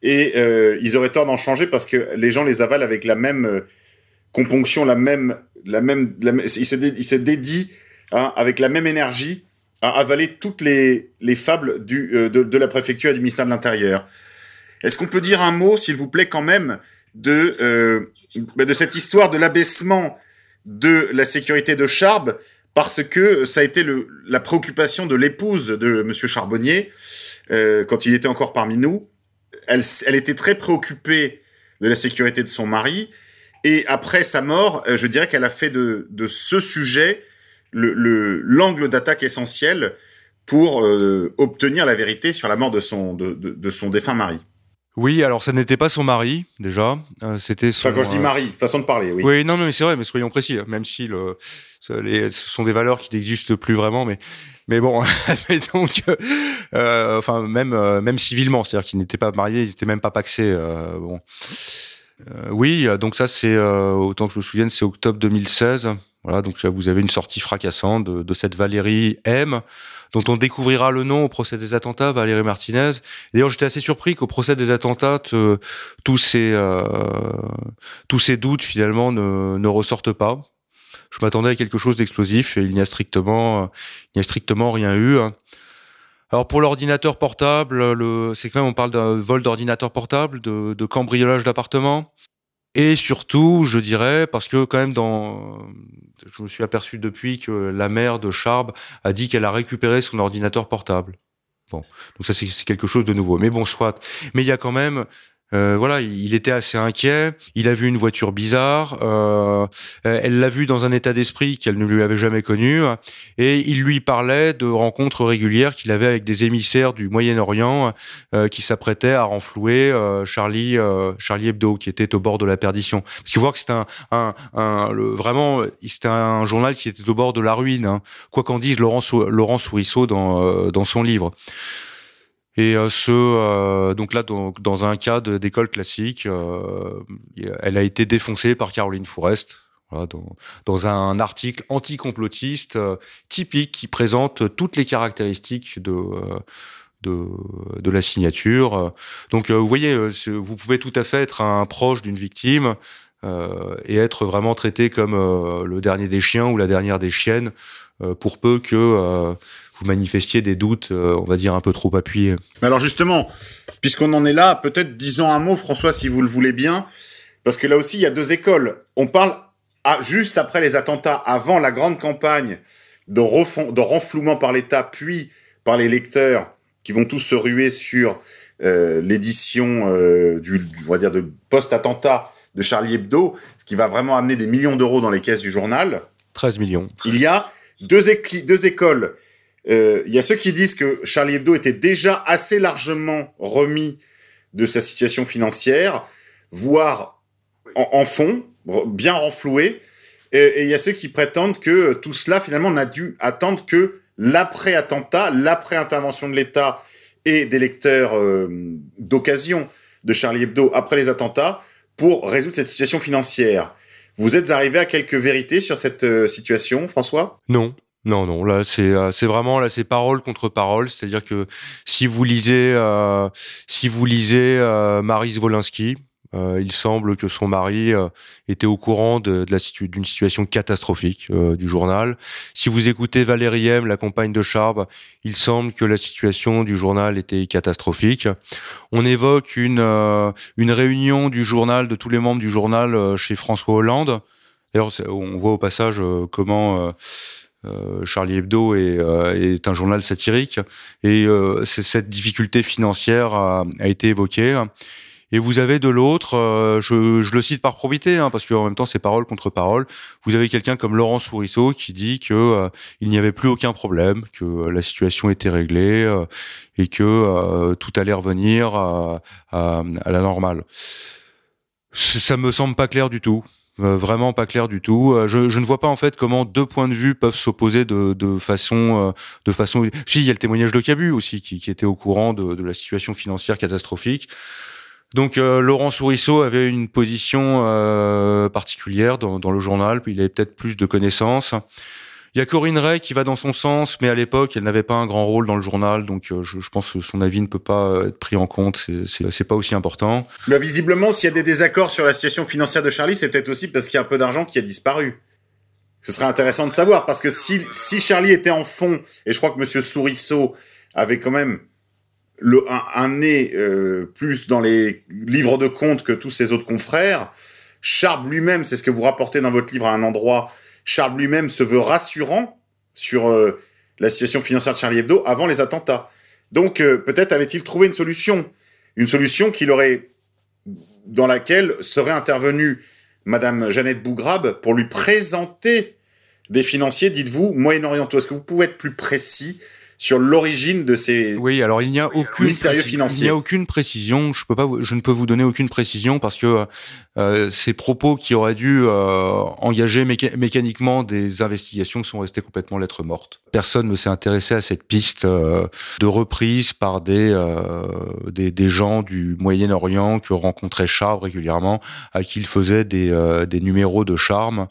Speaker 1: et euh, ils auraient tort d'en changer parce que les gens les avalent avec la même euh, componction, la même, la même, ils se, dédient hein, avec la même énergie à avaler toutes les, les fables du, euh, de, de, la préfecture et du ministère de l'Intérieur. Est-ce qu'on peut dire un mot, s'il vous plaît, quand même, de, euh, de cette histoire de l'abaissement de la sécurité de Charb, parce que ça a été le, la préoccupation de l'épouse de Monsieur Charbonnier euh, quand il était encore parmi nous. Elle, elle était très préoccupée de la sécurité de son mari, et après sa mort, euh, je dirais qu'elle a fait de, de ce sujet le l'angle d'attaque essentiel pour euh, obtenir la vérité sur la mort de son, de, de, de son défunt mari.
Speaker 2: Oui, alors ça n'était pas son mari déjà, euh, c'était son.
Speaker 1: Enfin, quand je dis
Speaker 2: euh,
Speaker 1: mari, façon de parler, oui.
Speaker 2: Oui, non, non, mais c'est vrai, mais soyons précis, hein, même si le, ce, les, ce sont des valeurs qui n'existent plus vraiment, mais mais bon, *laughs* donc, euh, enfin même euh, même civilement, c'est-à-dire qu'ils n'étaient pas mariés, ils n'étaient même pas paxés. Euh, bon, oui, donc ça c'est autant que je me souvienne, c'est octobre 2016. Voilà, donc là, vous avez une sortie fracassante de, de, cette Valérie M, dont on découvrira le nom au procès des attentats, Valérie Martinez. D'ailleurs, j'étais assez surpris qu'au procès des attentats, tous ces euh, tous ces doutes finalement ne, ne ressortent pas. Je m'attendais à quelque chose d'explosif et il n'y a strictement a strictement rien eu. Alors pour l'ordinateur portable, le, c'est quand même on parle d'un vol d'ordinateur portable, de, de cambriolage d'appartement. Et surtout, je dirais, parce que quand même, dans, je me suis aperçu depuis que la mère de Charb a dit qu'elle a récupéré son ordinateur portable. Bon, donc ça c'est quelque chose de nouveau. Mais bon, soit. Mais il y a quand même euh, voilà, il était assez inquiet. Il a vu une voiture bizarre. Euh, elle l'a vu dans un état d'esprit qu'elle ne lui avait jamais connu, et il lui parlait de rencontres régulières qu'il avait avec des émissaires du Moyen-Orient euh, qui s'apprêtaient à renflouer euh, Charlie euh, Charlie Hebdo, qui était au bord de la perdition. Parce qu'il voit que c'était un, un, un vraiment, c'était un journal qui était au bord de la ruine. Hein. Quoi qu'en dise Laurent Sourisseau dans dans son livre. Et euh, ce, euh, donc là, dans, dans un cas d'école classique, euh, elle a été défoncée par Caroline Fourest. Voilà, dans, dans, un article anti-complotiste typique qui présente toutes les caractéristiques de, de, de la signature. Donc, vous voyez, vous pouvez tout à fait être un proche d'une victime et être vraiment traité comme le dernier des chiens ou la dernière des chiennes, pour peu que vous manifestiez des doutes, euh, on va dire, un peu trop appuyés.
Speaker 1: Mais alors justement, puisqu'on en est là, peut-être disons un mot, François, si vous le voulez bien, parce que là aussi, il y a deux écoles. On parle à, juste après les attentats, avant la grande campagne de, refond, de renflouement par l'État, puis par les lecteurs qui vont tous se ruer sur euh, l'édition euh, du, on va dire, de post-attentat de Charlie Hebdo, ce qui va vraiment amener des millions d'euros dans les caisses du journal.
Speaker 2: 13 millions.
Speaker 1: Il y a deux, deux écoles il euh, y a ceux qui disent que Charlie Hebdo était déjà assez largement remis de sa situation financière, voire en, en fond, bien renfloué. Et il y a ceux qui prétendent que tout cela, finalement, n'a dû attendre que l'après-attentat, l'après-intervention de l'État et des lecteurs euh, d'occasion de Charlie Hebdo après les attentats pour résoudre cette situation financière. Vous êtes arrivé à quelques vérités sur cette euh, situation, François?
Speaker 2: Non, non, non, là c'est euh, c'est vraiment là c'est parole contre parole, c'est-à-dire que si vous lisez euh, si vous lisez euh, Maris Wolinski, Euh, il semble que son mari était au courant de, la d'une situation catastrophique du journal. Si vous écoutez Valérie M, la compagne de Charb, il semble que la situation du journal était catastrophique. On évoque une, une réunion du journal, de tous les membres du journal chez François Hollande. D'ailleurs, on voit au passage comment euh, Charlie Hebdo est, euh, est un journal satirique et euh, cette difficulté financière a, a été évoquée. Et vous avez de l'autre, euh, je, je le cite par probité, hein, parce qu'en même temps c'est parole contre parole. Vous avez quelqu'un comme Laurent Sourisseau qui dit que euh, il n'y avait plus aucun problème, que la situation était réglée et que tout allait revenir à, à- à la normale. Ça me semble pas clair du tout. Euh, vraiment pas clair du tout. Euh, je, je ne vois pas en fait comment deux points de vue peuvent s'opposer de, de façon, euh, de façon. Si il y a le témoignage de Cabu aussi qui, qui était au courant de, de la situation financière catastrophique. Donc Laurent Sourisseau avait une position particulière dans, dans le journal, il avait peut-être plus de connaissances. Il y a Corinne Ray qui va dans son sens, mais à l'époque, elle n'avait pas un grand rôle dans le journal, donc euh, je, pense que son avis ne peut pas euh, être pris en compte. C'est- pas aussi important.
Speaker 1: Mais visiblement, s'il y a des désaccords sur la situation financière de Charlie, c'est peut-être aussi parce qu'il y a un peu d'argent qui a disparu. Ce serait intéressant de savoir, parce que si, Charlie était en fond, et je crois que Monsieur Sourisseau avait quand même le, un, un nez euh, plus dans les livres de comptes que tous ses autres confrères, Charb lui-même, c'est ce que vous rapportez dans votre livre à un endroit, Charb lui-même se veut rassurant sur euh, la situation financière de Charlie Hebdo avant les attentats. Donc euh, peut-être avait-il trouvé une solution, une solution qu'il aurait dans laquelle serait intervenue Madame Jeannette Bougrabe pour lui présenter des financiers, dites-vous, moyen-orientaux. Est-ce que vous pouvez être plus précis sur l'origine de ces...
Speaker 2: Oui, alors il n'y a aucune
Speaker 1: Mystérieux financier.
Speaker 2: Il n'y a aucune précision. Je peux pas, vous- je ne peux vous donner aucune précision parce que euh, ces propos qui auraient dû euh, engager méca- mécaniquement des investigations sont restés complètement lettres mortes. Personne ne s'est intéressé à cette piste euh, de reprise par des, euh, des des gens du Moyen-Orient que rencontrait Charb régulièrement, à qui il faisait des euh, des numéros de charme.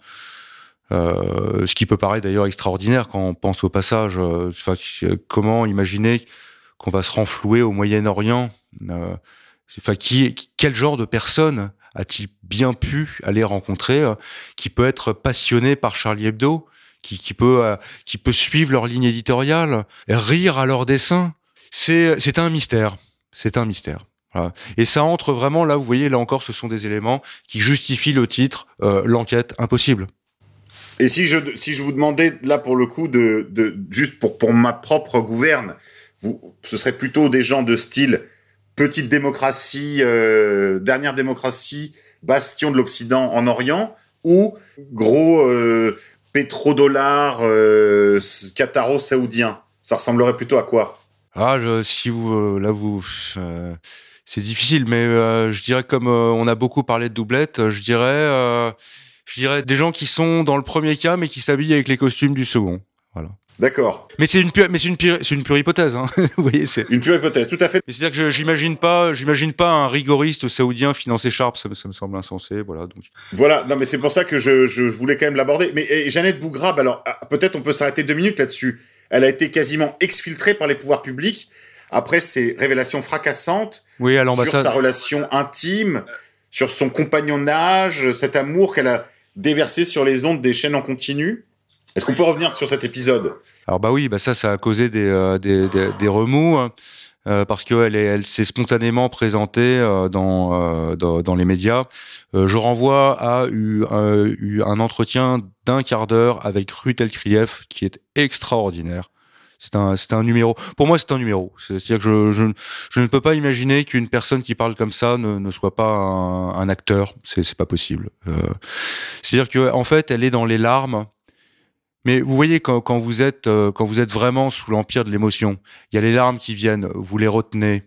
Speaker 2: Euh, ce qui peut paraître d'ailleurs extraordinaire quand on pense au passage. euh, euh, comment imaginer qu'on va se renflouer au Moyen-Orient euh, Enfin, qui, quel genre de personne a-t-il bien pu aller rencontrer qui peut être passionné par Charlie Hebdo, qui, qui peut qui peut suivre leur ligne éditoriale, rire à leurs dessins C'est c'est un mystère. C'est un mystère. Voilà. Et ça entre vraiment là, vous voyez, là encore, ce sont des éléments qui justifient le titre euh, L'enquête impossible.
Speaker 1: Et si je, si je vous demandais, là, pour le coup, de, de juste pour, pour ma propre gouverne, vous, ce serait plutôt des gens de style petite démocratie, euh, dernière démocratie, bastion de l'Occident en Orient, ou gros euh, pétrodollar euh, qataro-saoudien. Ça ressemblerait plutôt à quoi?
Speaker 2: Ah, si vous euh, là vous, euh, c'est difficile, mais je dirais comme on a beaucoup parlé de doublette, je dirais, je dirais des gens qui sont dans le premier cas, mais qui s'habillent avec les costumes du second. Voilà.
Speaker 1: D'accord.
Speaker 2: Mais c'est une pure, mais c'est une pure, c'est une pure hypothèse. Hein. *laughs* vous voyez, c'est.
Speaker 1: Une pure hypothèse, tout à fait.
Speaker 2: C'est-à-dire que je- j'imagine pas, j'imagine pas un rigoriste saoudien financer Sharp, ça, me- ça me semble insensé, voilà. Donc.
Speaker 1: Voilà, non mais c'est pour ça que je, je voulais quand même l'aborder. Mais et Jeannette Bougrabe, alors ah, peut-être on peut s'arrêter deux minutes là-dessus. Elle a été quasiment exfiltrée par les pouvoirs publics après ces révélations fracassantes
Speaker 2: Oui, à
Speaker 1: sur sa relation intime, sur son compagnonnage, cet amour qu'elle a déversé sur les ondes des chaînes en continu. Est-ce qu'on peut revenir sur cet épisode?
Speaker 2: Alors bah oui, bah ça, ça a causé des, euh, des, remous. hein, euh, parce qu'elle elle s'est spontanément présentée euh, dans, dans, les médias. Je renvoie à eu, eu un entretien d'un quart d'heure avec Ruth Elkrieff qui est extraordinaire. C'est un, c'est un numéro. Pour moi, c'est un numéro. C'est-à-dire que je, je, ne peux pas imaginer qu'une personne qui parle comme ça ne, ne soit pas un, un acteur. C'est, c'est pas possible. Euh, c'est-à-dire que en fait, elle est dans les larmes. Mais vous voyez quand, quand vous êtes euh, quand vous êtes vraiment sous l'empire de l'émotion, il y a les larmes qui viennent, vous les retenez.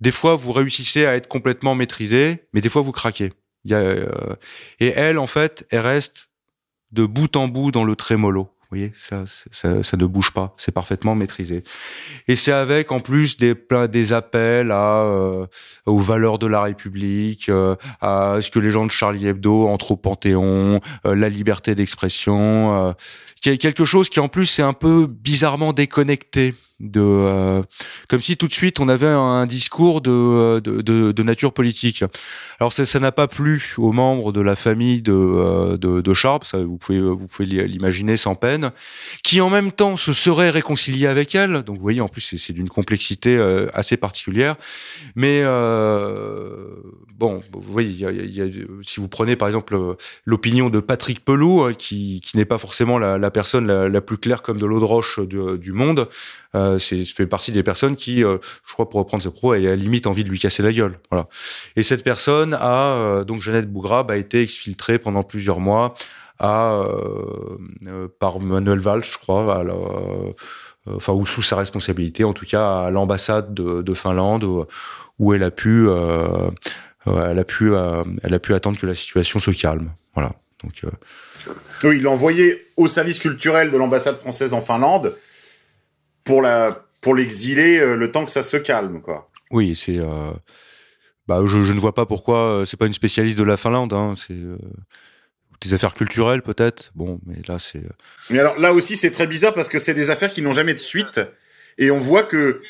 Speaker 2: Des fois, vous réussissez à être complètement maîtrisé, mais des fois, vous craquez. Y a, euh, et elle, en fait, elle reste de bout en bout dans le trémolo. Voyez, ça, ça, ça ne bouge pas, c'est parfaitement maîtrisé. Et c'est avec, en plus, des des appels à euh, aux valeurs de la République, euh, à ce que les gens de Charlie Hebdo entrent au Panthéon, euh, la liberté d'expression, euh, quelque chose qui en plus est un peu bizarrement déconnecté de euh, comme si tout de suite on avait un, discours de, de, de, de, nature politique. Alors ça, n'a pas plu aux membres de la famille de, euh, de, de Sharp, ça, vous pouvez vous pouvez l'imaginer sans peine, qui en même temps se seraient réconciliés avec elle. Donc vous voyez, en plus c'est d'une complexité euh, assez particulière. Mais euh, bon, vous voyez, y a, y a, si vous prenez par exemple l'opinion de Patrick Pelou, qui, qui n'est pas forcément la, la personne la, la, plus claire comme de l'eau de roche du monde, euh, c'est fait partie des personnes qui, euh, je crois, pour reprendre ce pro, a à la limite envie de lui casser la gueule. Voilà. Et cette personne a, euh, donc Jeannette Bougrab, a été exfiltrée pendant plusieurs mois à, par Manuel Valls, je crois, enfin ou sous sa responsabilité, en tout cas à l'ambassade de, de, Finlande, où, où, elle a pu, elle a pu, elle a pu attendre que la situation se calme. Voilà. Donc.
Speaker 1: Oui, il l'a envoyé au service culturel de l'ambassade française en Finlande pour la pour l'exiler euh, le temps que ça se calme quoi.
Speaker 2: Oui, c'est euh... bah je, je, ne vois pas pourquoi euh, c'est pas une spécialiste de la Finlande hein, c'est des affaires culturelles peut-être. Bon, mais là c'est
Speaker 1: Mais alors là aussi c'est très bizarre parce que c'est des affaires qui n'ont jamais de suite et on voit que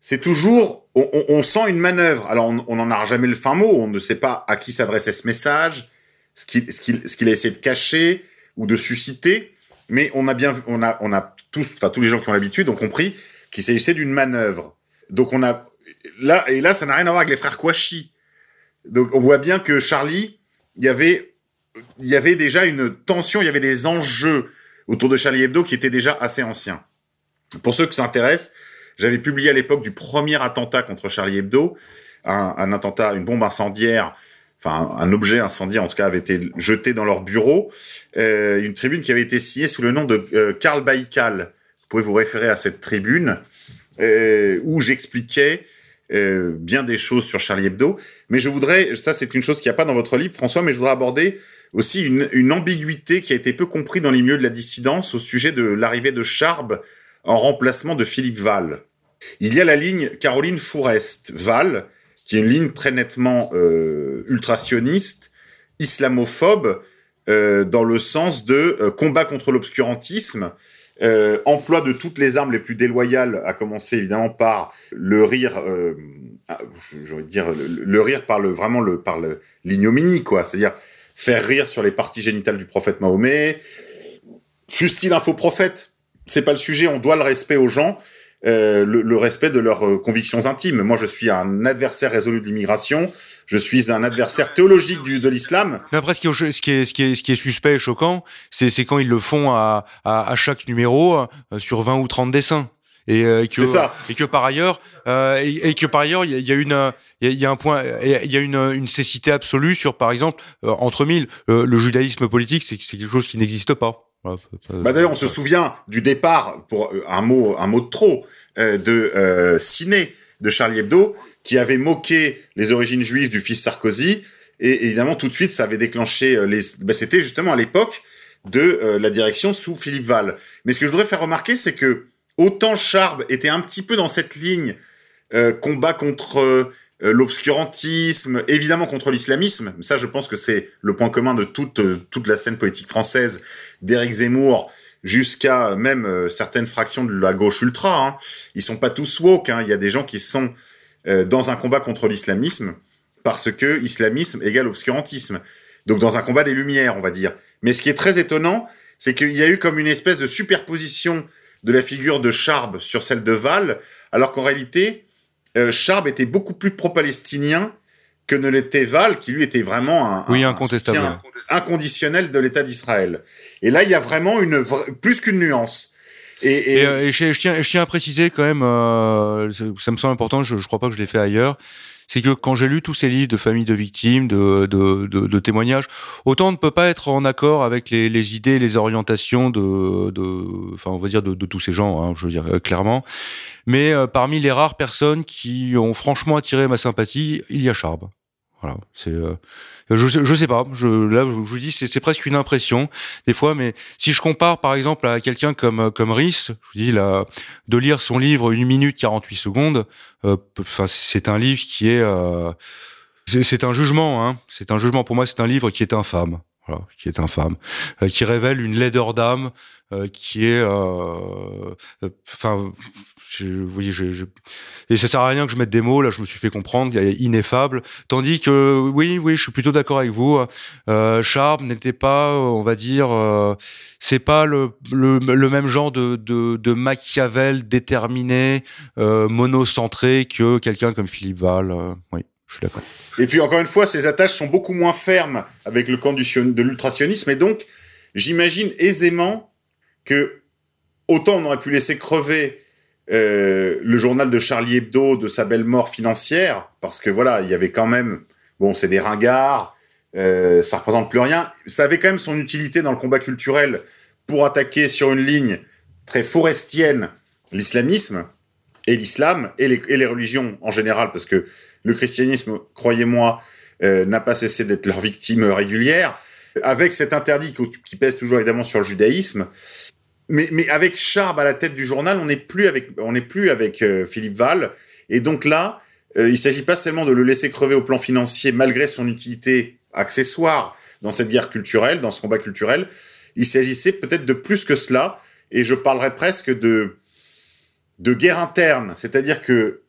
Speaker 1: c'est toujours on, on, on, sent une manœuvre. Alors on n'en a jamais le fin mot, on ne sait pas à qui s'adressait ce message, ce qu'il ce qu'il ce qu'il a essayé de cacher ou de susciter, mais on a bien on a on a tous, enfin tous les gens qui ont l'habitude ont compris qu'il s'agissait d'une manœuvre. Donc on a là et là ça n'a rien à voir avec les frères Kouachi. Donc on voit bien que Charlie, il y avait il y avait déjà une tension, il y avait des enjeux autour de Charlie Hebdo qui étaient déjà assez anciens. Pour ceux qui s'intéressent, j'avais publié à l'époque du premier attentat contre Charlie Hebdo, un, un, attentat, une bombe incendiaire, un objet incendiaire en tout cas avait été jeté dans leur bureau euh, une tribune qui avait été signée sous le nom de euh, Karl Baïkal. Vous pouvez vous référer à cette tribune euh, où j'expliquais bien des choses sur Charlie Hebdo. Mais je voudrais, ça c'est une chose qu'il n'y a pas dans votre livre, François, mais je voudrais aborder aussi une, une, ambiguïté qui a été peu comprise dans les milieux de la dissidence au sujet de l'arrivée de Charb en remplacement de Philippe Val. Il y a la ligne Caroline Fourest-Val, qui est une ligne très nettement euh, ultrasioniste, islamophobe, euh, dans le sens de euh, combat contre l'obscurantisme, emploi de toutes les armes les plus déloyales, à commencer évidemment par le rire, ah, je, dire le, le, rire par le vraiment le par l'ignominie quoi, c'est-à-dire faire rire sur les parties génitales du prophète Mahomet. Fût-il un faux prophète, c'est pas le sujet. On doit le respect aux gens, euh, le, le, respect de leurs euh, convictions intimes. Moi, je suis un adversaire résolu de l'immigration je suis un adversaire théologique du, de l'islam.
Speaker 2: Mais après, ce qui, est, ce, qui est, ce, qui est, ce qui est suspect et choquant, c'est quand ils le font à, à, à chaque numéro euh, sur 20 ou 30 dessins et euh, que
Speaker 1: ça.
Speaker 2: et que par ailleurs euh, et, et, que par ailleurs il y, y, a une il y, a un point il y a une, une cécité absolue sur par exemple euh, entre mille euh, le judaïsme politique c'est quelque chose qui n'existe pas
Speaker 1: bah d'ailleurs on se souvient du départ pour un mot un mot de trop de Ciné de Charlie Hebdo qui avait moqué les origines juives du fils Sarkozy. Et évidemment, tout de suite, ça avait déclenché les. Ben, C'était justement à l'époque de euh, la direction sous Philippe Val. Mais ce que je voudrais faire remarquer, c'est que autant Charb était un petit peu dans cette ligne euh, combat contre euh, l'obscurantisme, évidemment contre l'islamisme. Ça, je pense que c'est le point commun de toute toute la scène politique française, d'Éric Zemmour jusqu'à même certaines fractions de la gauche ultra. Hein. Ils sont pas tous woke. Hein. Il y a des gens qui sont euh, dans un combat contre l'islamisme, parce que islamisme égale obscurantisme. Donc dans un combat des lumières, on va dire. Mais ce qui est très étonnant, c'est qu'il y a eu comme une espèce de superposition de la figure de Charb sur celle de Val, alors qu'en réalité, euh, Charb était beaucoup plus pro-palestinien que ne l'était Val, qui lui était vraiment un,
Speaker 2: oui,
Speaker 1: un inconditionnel de l'État d'Israël. Et là, il y a vraiment une plus qu'une nuance.
Speaker 2: Et, et... et, euh, et je, je, tiens, je, tiens, à préciser quand même, euh, ça me semble important, je, je crois pas que je l'ai fait ailleurs, c'est que quand j'ai lu tous ces livres de familles de victimes, de, de, de, témoignages, autant on ne peut pas être en accord avec les, les idées, les orientations de, enfin on va dire de, de tous ces gens, hein, je veux dire euh, clairement. Mais euh, parmi les rares personnes qui ont franchement attiré ma sympathie, il y a Charb. Voilà, c'est. Euh, je, je sais pas. Je, là, je vous dis, c'est presque une impression des fois. Mais si je compare, par exemple, à quelqu'un comme comme Rhys, je vous dis là, de lire son livre une minute 48 secondes. Enfin, euh, c'est un livre qui est. Euh, c'est un jugement. Hein. C'est un jugement. Pour moi, c'est un livre qui est infâme. voilà, qui est infâme, euh, qui révèle une laideur d'âme euh, qui est, euh, enfin, et ça sert à rien que je mette des mots. Là, je me suis fait comprendre, ineffable. Tandis que, oui, oui, je suis plutôt d'accord avec vous. Euh, n'était pas, on va dire, c'est pas le, le, même genre de, de, Machiavel déterminé, monocentré que quelqu'un comme Philippe Val. oui. Je suis d'accord.
Speaker 1: Et puis encore une fois, ces attaches sont beaucoup moins fermes avec le camp du, de l'ultrationnisme, et donc j'imagine aisément que autant on aurait pu laisser crever euh, le journal de Charlie Hebdo de sa belle mort financière, parce que voilà, il y avait quand même, bon, c'est des ringards, euh, ça représente plus rien. Ça avait quand même son utilité dans le combat culturel pour attaquer sur une ligne très forestienne l'islamisme et l'islam et les, religions en général, parce que le christianisme, croyez-moi, euh, n'a pas cessé d'être leur victime régulière, avec cet interdit qui pèse toujours évidemment sur le judaïsme. Mais, mais avec Charb à la tête du journal, on n'est plus avec, on n'est plus avec euh, Philippe Val. Et donc là, euh, il ne s'agit pas seulement de le laisser crever au plan financier malgré son utilité accessoire dans cette guerre culturelle, dans ce combat culturel. Il s'agissait peut-être de plus que cela. Et je parlerais presque de, de guerre interne. C'est-à-dire que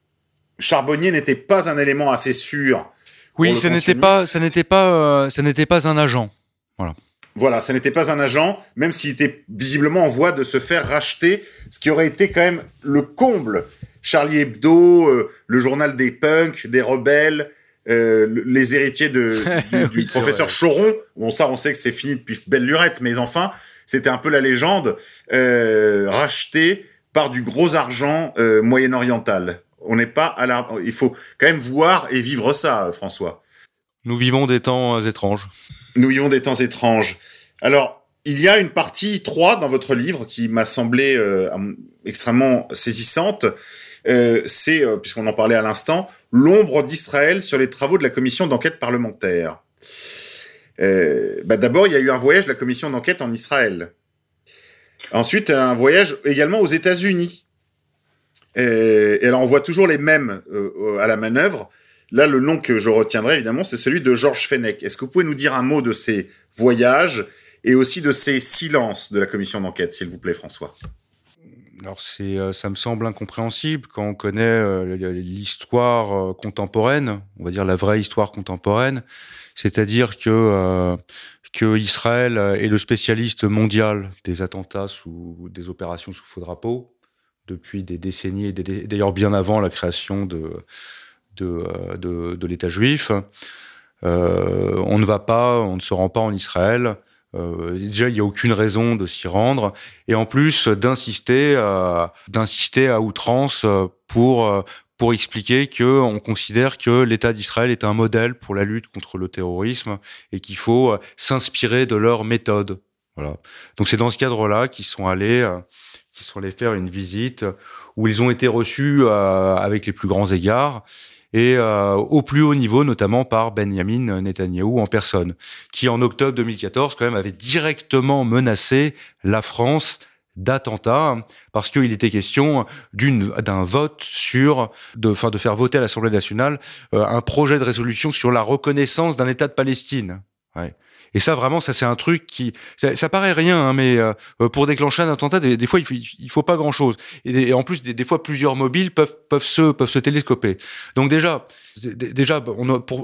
Speaker 1: Charbonnier n'était pas un élément assez sûr.
Speaker 2: Oui, ce n'était pas, ça n'était pas, euh, ça n'était pas un agent. Voilà.
Speaker 1: Voilà, ça n'était pas un agent, même s'il était visiblement en voie de se faire racheter, ce qui aurait été quand même le comble. Charlie Hebdo, euh, le journal des punks, des rebelles, euh, les héritiers de, *laughs* du, professeur Choron. Bon, ça, on sait que c'est fini depuis belle lurette, mais enfin, c'était un peu la légende, racheté par du gros argent moyen-oriental. On n'est pas à la. Il faut quand même voir et vivre ça, François.
Speaker 2: Nous vivons des temps euh, étranges.
Speaker 1: Nous vivons des temps étranges. Alors, il y a une partie 3 dans votre livre qui m'a semblé euh, extrêmement saisissante. Euh, c'est, puisqu'on en parlait à l'instant, l'ombre d'Israël sur les travaux de la commission d'enquête parlementaire. Bah, d'abord, il y a eu un voyage de la commission d'enquête en Israël. Ensuite, un voyage également aux États-Unis. Et, alors, on voit toujours les mêmes à la manœuvre. Là, le nom que je retiendrai, évidemment, c'est celui de Georges Fenech. Est-ce que vous pouvez nous dire un mot de ces voyages et aussi de ces silences de la commission d'enquête, s'il vous plaît, François?
Speaker 2: Alors c'est, euh, ça me semble incompréhensible quand on connaît euh, l'histoire contemporaine, on va dire la vraie histoire contemporaine, c'est-à-dire que que Israël est le spécialiste mondial des attentats sous des opérations sous faux drapeau, depuis des décennies, et d'ailleurs bien avant la création de, de, euh, de, l'État juif. Euh, on ne va pas, on ne se rend pas en Israël. Euh, déjà, il n'y a aucune raison de s'y rendre, et en plus d'insister, à outrance pour pour expliquer que on considère que l'État d'Israël est un modèle pour la lutte contre le terrorisme et qu'il faut s'inspirer de leurs méthodes. Voilà. Donc c'est dans ce cadre-là qu'ils sont allés qui sont allés faire une visite où ils ont été reçus avec les plus grands égards et euh, au plus haut niveau, notamment par Benjamin Netanyahu en personne, qui en octobre 2014 quand même avait directement menacé la France d'attentats parce qu'il était question d'une d'un vote sur de de faire voter à l'Assemblée nationale euh, un projet de résolution sur la reconnaissance d'un État de Palestine. Ouais. Et ça, vraiment, ça c'est un truc qui, ça, paraît rien, hein, mais euh, pour déclencher un attentat, des, fois, il faut, faut pas grand-chose. Et, en plus, des, fois, plusieurs mobiles peuvent, peuvent se, peuvent se télescoper. Donc déjà, déjà,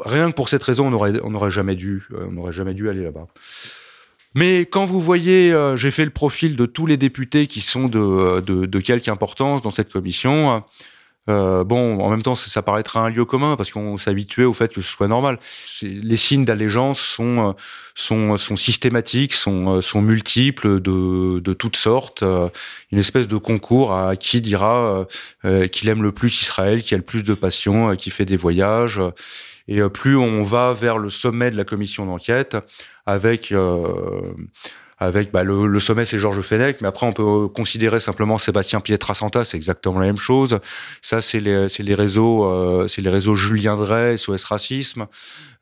Speaker 2: rien que pour cette raison, on aurait, on aurait jamais dû, euh, on aurait jamais dû aller là-bas. Mais quand vous voyez, euh, j'ai fait le profil de tous les députés qui sont de, de, quelque importance dans cette commission. Euh, bon, en même temps, ça, paraîtra un lieu commun parce qu'on s'habituait au fait que ce soit normal. Les signes d'allégeance sont, euh, sont, sont systématiques, sont, euh, sont multiples de, de toutes sortes. Une espèce de concours à qui dira qu'il aime le plus Israël, qui a le plus de passion, qui fait des voyages. Et plus on va vers le sommet de la commission d'enquête, avec avec bah, le, sommet c'est Georges Fenech, mais après on peut considérer simplement Sébastien Pietrasanta, c'est exactement la même chose. Ça c'est les, les réseaux, euh, c'est les réseaux Julien Drey, SOS Racisme.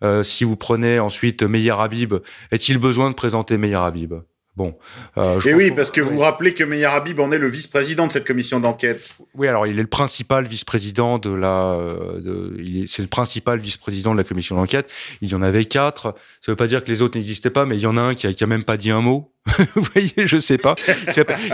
Speaker 2: Euh, si vous prenez ensuite Meyer Habib, est-il besoin de présenter Meyer Habib? Bon.
Speaker 1: Euh, Et oui, parce que vous vous rappelez que Meir Habib en est le vice-président de cette commission d'enquête.
Speaker 2: Oui, alors il est le principal vice-président de la. c'est le principal vice-président de la commission d'enquête. Il y en avait quatre. Ça veut pas dire que les autres n'existaient pas, mais il y en a un qui a, qui a même pas dit un mot. *laughs* vous voyez, je sais pas.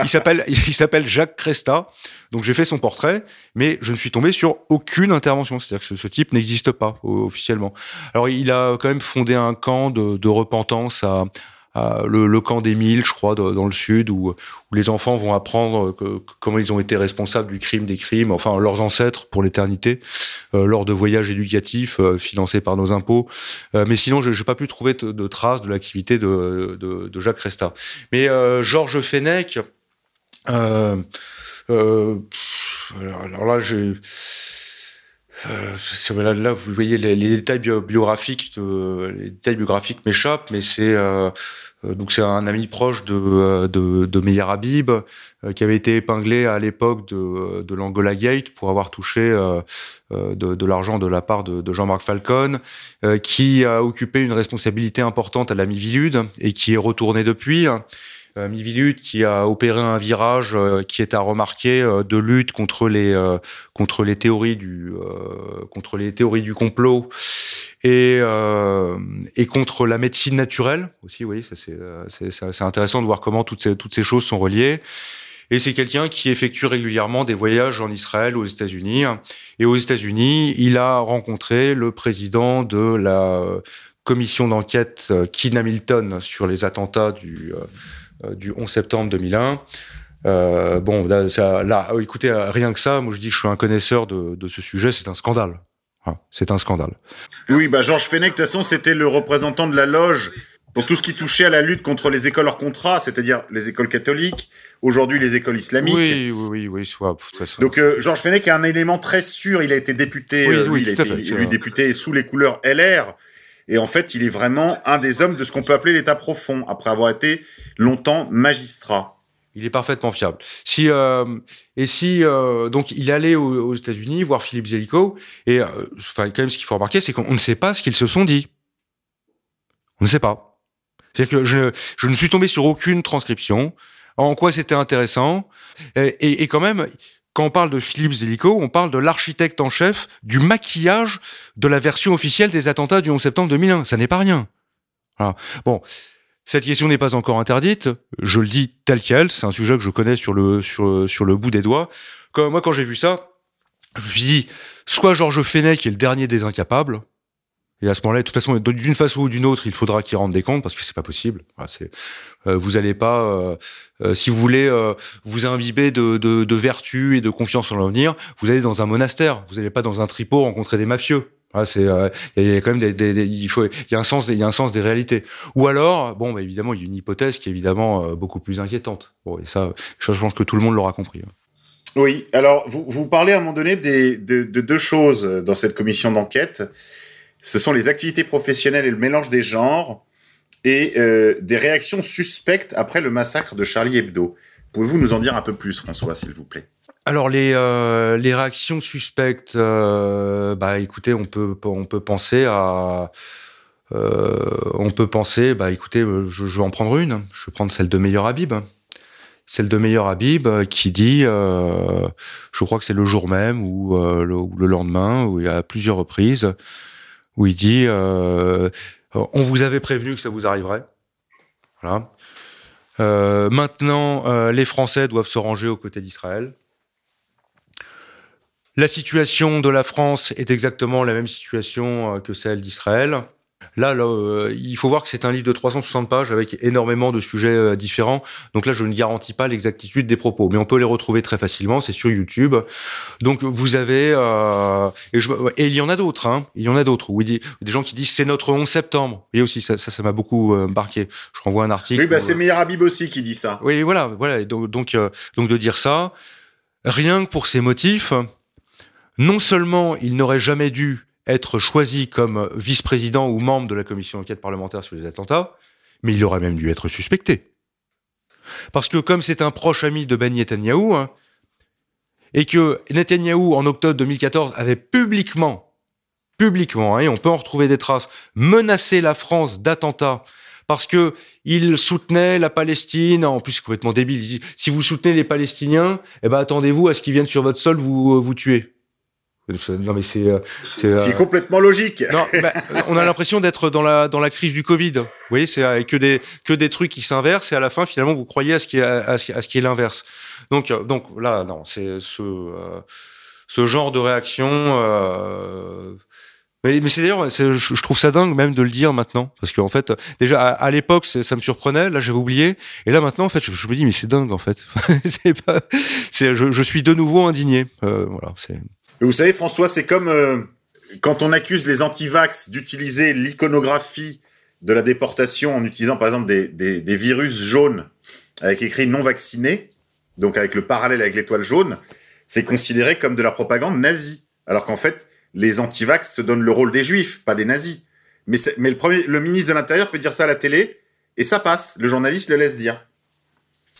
Speaker 2: Il s'appelle, il s'appelle Jacques Cresta. Donc j'ai fait son portrait, mais je ne suis tombé sur aucune intervention. C'est-à-dire que ce, type n'existe pas officiellement. Alors il a quand même fondé un camp de, de repentance à le, camp des Mille, je crois, dans le sud, où, les enfants vont apprendre comment ils ont été responsables du crime des crimes, enfin leurs ancêtres pour l'éternité, euh, lors de voyages éducatifs euh, financés par nos impôts. Euh, mais sinon, je n'ai pas pu trouver de, traces de l'activité de, de, de, Jacques Resta. Mais Georges Fenech, alors là, j'ai euh, là, vous voyez les, détails biographiques, les détails biographiques m'échappent, mais c'est euh, euh, donc c'est un ami proche de de, de Meir Habib qui avait été épinglé à l'époque de, de l'Angola Gate pour avoir touché de, de l'argent de la part de, de Jean-Marc Falcon, qui a occupé une responsabilité importante à la Mivilude et qui est retourné depuis. Euh, Mivilut qui a opéré un virage euh, qui est à remarquer euh, de lutte contre les contre les théories du contre les théories du complot et et contre la médecine naturelle aussi. Oui, ça c'est intéressant de voir comment toutes ces toutes ces choses sont reliées. Et c'est quelqu'un qui effectue régulièrement des voyages en Israël, aux États-Unis. Et aux États-Unis, il a rencontré le président de la commission d'enquête Kin Hamilton sur les attentats du du 11 septembre 2001. Euh, bon, là, ça, là, oh, écoutez, rien que ça, moi je dis, je suis un connaisseur de, de ce sujet, c'est un scandale. c'est un scandale.
Speaker 1: Oui, bah Georges Fenech, de toute façon, c'était le représentant de la loge pour tout ce qui touchait à la lutte contre les écoles hors contrat, c'est-à-dire les écoles catholiques, aujourd'hui les écoles islamiques.
Speaker 2: Oui, oui, oui, oui soit,
Speaker 1: Donc euh, Georges Fenech a un élément très sûr, il a été député, oui, oui, il a été élu député sous les couleurs LR, et en fait, il est vraiment un des hommes de ce qu'on peut appeler l'état profond, après avoir été longtemps magistrat.
Speaker 2: Il est parfaitement fiable. Si euh, et si euh, donc il est allé aux, États-Unis voir Philippe Zellico et euh, quand même ce qu'il faut remarquer c'est qu'on ne sait pas ce qu'ils se sont dit. On ne sait pas. C'est-à-dire que je, ne suis tombé sur aucune transcription. En quoi c'était intéressant et quand même quand on parle de Philippe Zellico, on parle de l'architecte en chef du maquillage de la version officielle des attentats du 11 septembre 2001. Ça n'est pas rien. Bon, cette question n'est pas encore interdite. Je le dis tel quel. C'est un sujet que je connais sur le, sur, sur le bout des doigts. Comme moi, quand j'ai vu ça, je me suis dit, soit Georges Fenech est le dernier des incapables, et à ce moment-là, de toute façon, d'une façon ou d'une autre, il faudra qu'il rende des comptes parce que c'est pas possible. euh, vous allez pas, euh, euh, si vous voulez vous imbiber de, de, vertu et de confiance en l'avenir, vous allez dans un monastère. Vous n'allez pas dans un tripot rencontrer des mafieux. il y a quand même des, il y a un sens, des réalités. Ou alors, bon, bah, évidemment, il y a une hypothèse qui est évidemment beaucoup plus inquiétante. Bon, et ça, je pense que tout le monde l'aura compris. Hein.
Speaker 1: Oui. Alors, vous, parlez à un moment donné de deux choses dans cette commission d'enquête ce sont les activités professionnelles et le mélange des genres et euh, des réactions suspectes après le massacre de Charlie Hebdo. Pouvez-vous nous en dire un peu plus, François, s'il vous plaît?
Speaker 2: Alors les euh, les réactions suspectes, euh, bah écoutez, on peut on peut penser à on peut penser, bah écoutez, je, vais en prendre une. Je vais prendre celle de Meilleur Habib. Celle de Meilleur Habib qui dit, je crois que c'est le jour même ou le, le lendemain, où il y a plusieurs reprises, où il dit euh, on vous avait prévenu que ça vous arriverait. Voilà. Euh, maintenant, euh, les Français doivent se ranger aux côtés d'Israël. La situation de la France est exactement la même situation que celle d'Israël. Là, euh, il faut voir que c'est un livre de 360 pages avec énormément de sujets euh, différents. Donc là, je ne garantis pas l'exactitude des propos, mais on peut les retrouver très facilement. C'est sur YouTube. Donc vous avez euh, et, je, et, il y en a d'autres. Hein, il y en a d'autres. Oui, des, des gens qui disent c'est notre 11 septembre. Et aussi ça, ça, m'a beaucoup marqué. Je renvoie un article.
Speaker 1: Oui, bah, c'est Meir Habib aussi qui dit ça.
Speaker 2: Oui, voilà, voilà. Donc donc, donc de dire ça, rien que pour ces motifs, non seulement il n'aurait jamais dû être choisi comme vice-président ou membre de la commission d'enquête parlementaire sur les attentats, mais il aurait même dû être suspecté. Parce que comme c'est un proche ami de Ben Netanyahu, hein, et que Netanyahu, en octobre 2014, avait publiquement, publiquement, hein, et on peut en retrouver des traces, menacé la France d'attentats parce que il soutenait la Palestine. En plus, c'est complètement débile. Si vous soutenez les Palestiniens, eh ben attendez-vous à ce qu'ils viennent sur votre sol vous vous tuer. Non mais c'est
Speaker 1: c'est c'est complètement logique.
Speaker 2: Non, bah, on a l'impression d'être dans la dans la crise du Covid. Vous voyez, c'est que des que des trucs qui s'inversent et à la fin finalement vous croyez à ce qui est à, ce qui est l'inverse. Donc donc là non, c'est ce ce genre de réaction. Euh, mais, mais c'est d'ailleurs, je, trouve ça dingue même de le dire maintenant, parce qu'en fait, déjà à, l'époque, ça me surprenait, là j'avais oublié, et là maintenant, en fait, je, me dis mais c'est dingue en fait. *laughs* c'est pas, c'est, je, je, suis de nouveau indigné. Euh, voilà, c'est.
Speaker 1: Vous savez, François, c'est comme euh, quand on accuse les antivax d'utiliser l'iconographie de la déportation en utilisant par exemple des, des, des virus jaunes avec écrit non vacciné, donc avec le parallèle avec l'étoile jaune, c'est considéré comme de la propagande nazie. Alors qu'en fait, les antivax se donnent le rôle des juifs, pas des nazis. Mais, mais le, premier, le ministre de l'Intérieur peut dire ça à la télé, et ça passe. Le journaliste le laisse dire.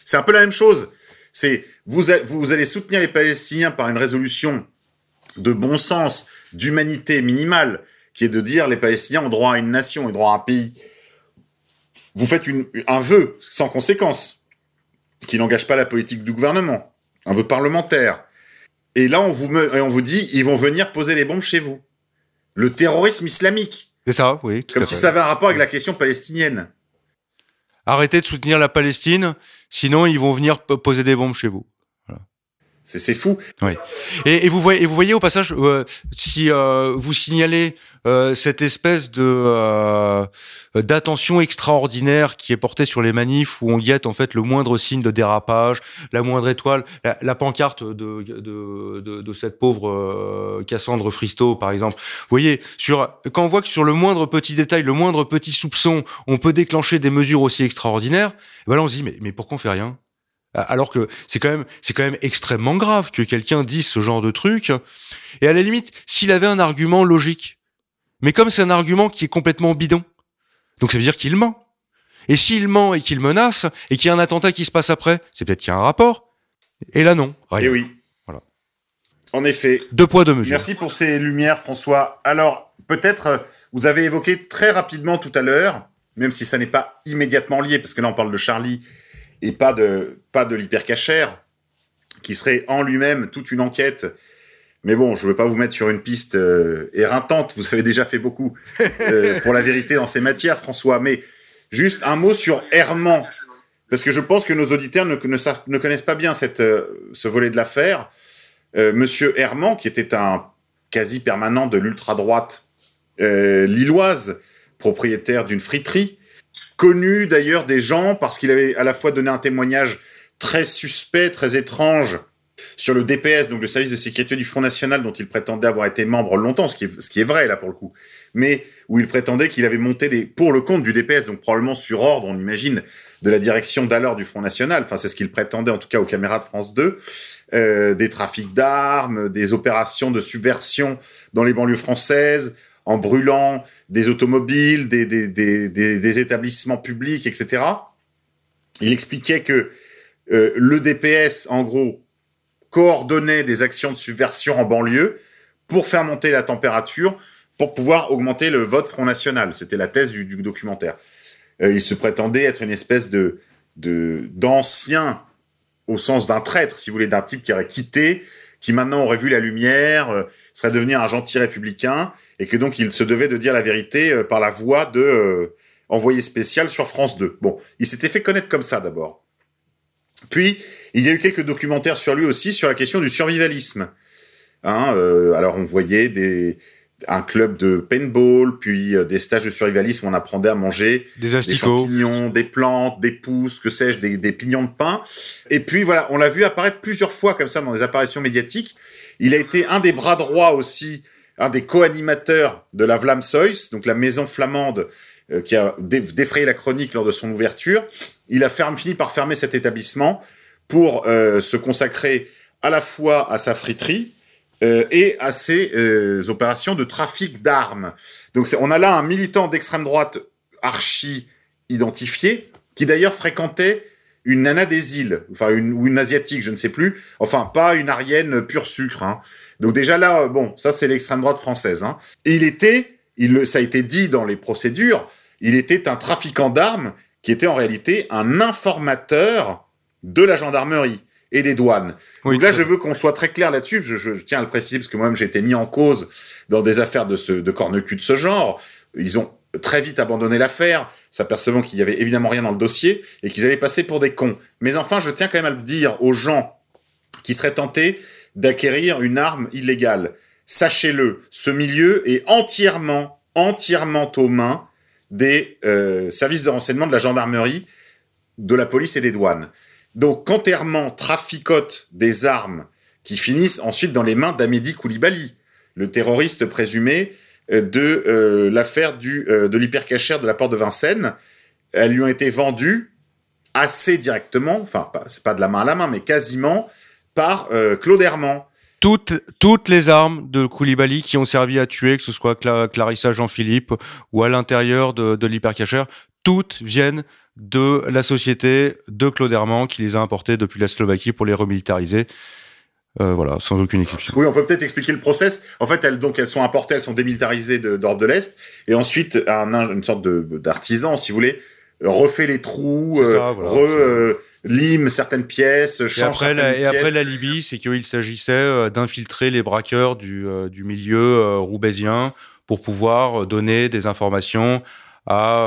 Speaker 1: C'est un peu la même chose. C'est vous, vous allez soutenir les Palestiniens par une résolution de bon sens, d'humanité minimale, qui est de dire les Palestiniens ont droit à une nation et droit à un pays. Vous faites une, un vœu sans conséquence, qui n'engage pas la politique du gouvernement, un vœu parlementaire. Et là, on vous, et on vous dit, ils vont venir poser les bombes chez vous. Le terrorisme islamique.
Speaker 2: C'est ça, oui.
Speaker 1: Comme si ça avait un rapport avec la question palestinienne.
Speaker 2: Arrêtez de soutenir la Palestine, sinon ils vont venir poser des bombes chez vous.
Speaker 1: C'est fou.
Speaker 2: Oui. Et, et, vous voyez, et vous voyez au passage, euh, si euh, vous signalez euh, cette espèce de euh, d'attention extraordinaire qui est portée sur les manifs où on guette en fait le moindre signe de dérapage, la moindre étoile, la, la pancarte de, de, de, de, cette pauvre euh, Cassandre Fristo par exemple. Vous voyez, sur quand on voit que sur le moindre petit détail, le moindre petit soupçon, on peut déclencher des mesures aussi extraordinaires, ben là on se dit mais mais pourquoi on fait rien? Alors que c'est quand même c'est quand même extrêmement grave que quelqu'un dise ce genre de truc. Et à la limite, s'il avait un argument logique, mais comme c'est un argument qui est complètement bidon, donc ça veut dire qu'il ment. Et s'il ment et qu'il menace et qu'il y a un attentat qui se passe après, c'est peut-être qu'il y a un rapport. Et là non.
Speaker 1: Rien. Et oui. Voilà. En effet.
Speaker 2: Deux poids deux mesures.
Speaker 1: Merci pour ces lumières, François. Alors peut-être euh, vous avez évoqué très rapidement tout à l'heure, même si ça n'est pas immédiatement lié, parce que là on parle de Charlie et pas de, pas de l'hypercachère, qui serait en lui-même toute une enquête. Mais bon, je veux pas vous mettre sur une piste euh, éreintante, vous avez déjà fait beaucoup euh, *laughs* pour la vérité dans ces matières, François. Mais juste un mot sur Herman, parce que je pense que nos auditeurs ne, ne, savent, ne connaissent pas bien cette, euh, ce volet de l'affaire. Euh, Monsieur Herman, qui était un quasi permanent de l'ultra-droite lilloise, propriétaire d'une friterie, connu d'ailleurs des gens parce qu'il avait à la fois donné un témoignage très suspect, très étrange sur le DPS, donc le service de sécurité du Front National, dont il prétendait avoir été membre longtemps, ce qui est, vrai là pour le coup, mais où il prétendait qu'il avait monté pour le compte du DPS, donc probablement sur ordre, on imagine, de la direction d'alors du Front National. Enfin, c'est ce qu'il prétendait en tout cas aux caméras de France 2, euh, des trafics d'armes, des opérations de subversion dans les banlieues françaises, en brûlant des automobiles, des, établissements publics, etc. Il expliquait que euh, le DPS, en gros, coordonnait des actions de subversion en banlieue pour faire monter la température, pour pouvoir augmenter le vote Front National. C'était la thèse du, documentaire. Euh, il se prétendait être une espèce de d'ancien, au sens d'un traître, si vous voulez, d'un type qui aurait quitté, qui maintenant aurait vu la lumière, euh, serait devenu un gentil républicain, et que donc il se devait de dire la vérité par la voix de envoyé spécial sur France 2. Bon, il s'était fait connaître comme ça d'abord. Puis il y a eu quelques documentaires sur lui aussi sur la question du survivalisme. Hein, euh, alors on voyait des un club de paintball, puis euh, des stages de survivalisme où on apprenait à manger
Speaker 2: des,
Speaker 1: des champignons, des plantes, des pousses, que sais-je, des, des pignons de pain. Et puis voilà, on l'a vu apparaître plusieurs fois comme ça dans des apparitions médiatiques. Il a été un des bras droits aussi un des co-animateurs de la Vlamsois, donc la maison flamande qui a défrayé la chronique lors de son ouverture. Il a fini par fermer cet établissement pour euh, se consacrer à la fois à sa friterie euh, et à ses euh, opérations de trafic d'armes. Donc on a là un militant d'extrême droite archi identifié qui d'ailleurs fréquentait une nana des îles, enfin une ou une asiatique, je ne sais plus, enfin pas une arienne pure sucre. Hein. Donc déjà là, bon, ça c'est l'extrême droite française. Hein. Et il était, ça a été dit dans les procédures, il était un trafiquant d'armes qui était en réalité un informateur de la gendarmerie et des douanes. Donc là, je veux qu'on soit très clair là-dessus. Je, je, tiens à le préciser parce que moi-même j'ai été mis en cause dans des affaires de ce de corne-cul de ce genre. Ils ont très vite abandonné l'affaire, s'apercevant qu'il y avait évidemment rien dans le dossier et qu'ils allaient passer pour des cons. Mais enfin, je tiens quand même à le dire aux gens qui seraient tentés d'acquérir une arme illégale. Sachez-le, ce milieu est entièrement, entièrement aux mains des euh, services de renseignement de la gendarmerie, de la police et des douanes. Donc, quand traficote des armes qui finissent ensuite dans les mains d'Amédi Koulibaly, le terroriste présumé euh, de euh, l'affaire de l'hypercachère de la porte de Vincennes, elles lui ont été vendues assez directement, enfin, c'est pas de la main à la main, mais quasiment par Claude Herman
Speaker 2: toutes, les armes de Koulibaly qui ont servi à tuer, que ce soit Clarissa Jean-Philippe ou à l'intérieur de, de l'hypercachère, toutes viennent de la société de Claude Herman qui les a importées depuis la Slovaquie pour les remilitariser. Euh, voilà, sans aucune exception.
Speaker 1: Oui, on peut peut-être expliquer le process. En fait, elles sont importées, elles sont démilitarisées d'Europe de, de l'Est, et ensuite, un, une sorte d'artisan, si vous voulez, refait les trous, euh, re, euh, lime certaines pièces, change
Speaker 2: et après,
Speaker 1: certaines
Speaker 2: la,
Speaker 1: pièces.
Speaker 2: Et après la Libye, c'est qu'il s'agissait euh, d'infiltrer les braqueurs du, du milieu roubaisien pour pouvoir donner des informations à.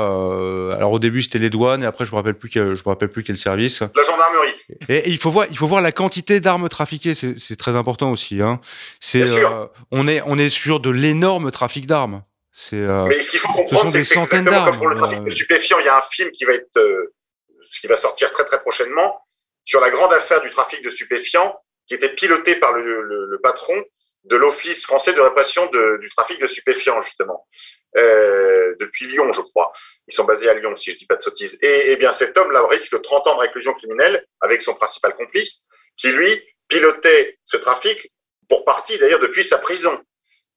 Speaker 2: alors au début c'était les douanes et après je me rappelle plus que, je me rappelle plus quel service.
Speaker 1: La gendarmerie.
Speaker 2: Et, et il faut voir, il faut voir la quantité d'armes trafiquées, c'est très important aussi. Hein. C'est, on est on est sur de l'énorme trafic d'armes.
Speaker 1: Euh, Mais ce qu'il faut comprendre, c'est que c'est exactement comme pour le trafic de stupéfiants. Il y a un film qui va être, euh, qui va sortir très très prochainement sur la grande affaire du trafic de stupéfiants, qui était piloté par le, le, le patron de l'Office français de répression de, du trafic de stupéfiants, justement, euh, depuis Lyon, je crois. Ils sont basés à Lyon, si je dis pas de sottises. Et, et bien, cet homme-là risque 30 ans de réclusion criminelle avec son principal complice, qui lui pilotait ce trafic pour partie d'ailleurs depuis sa prison.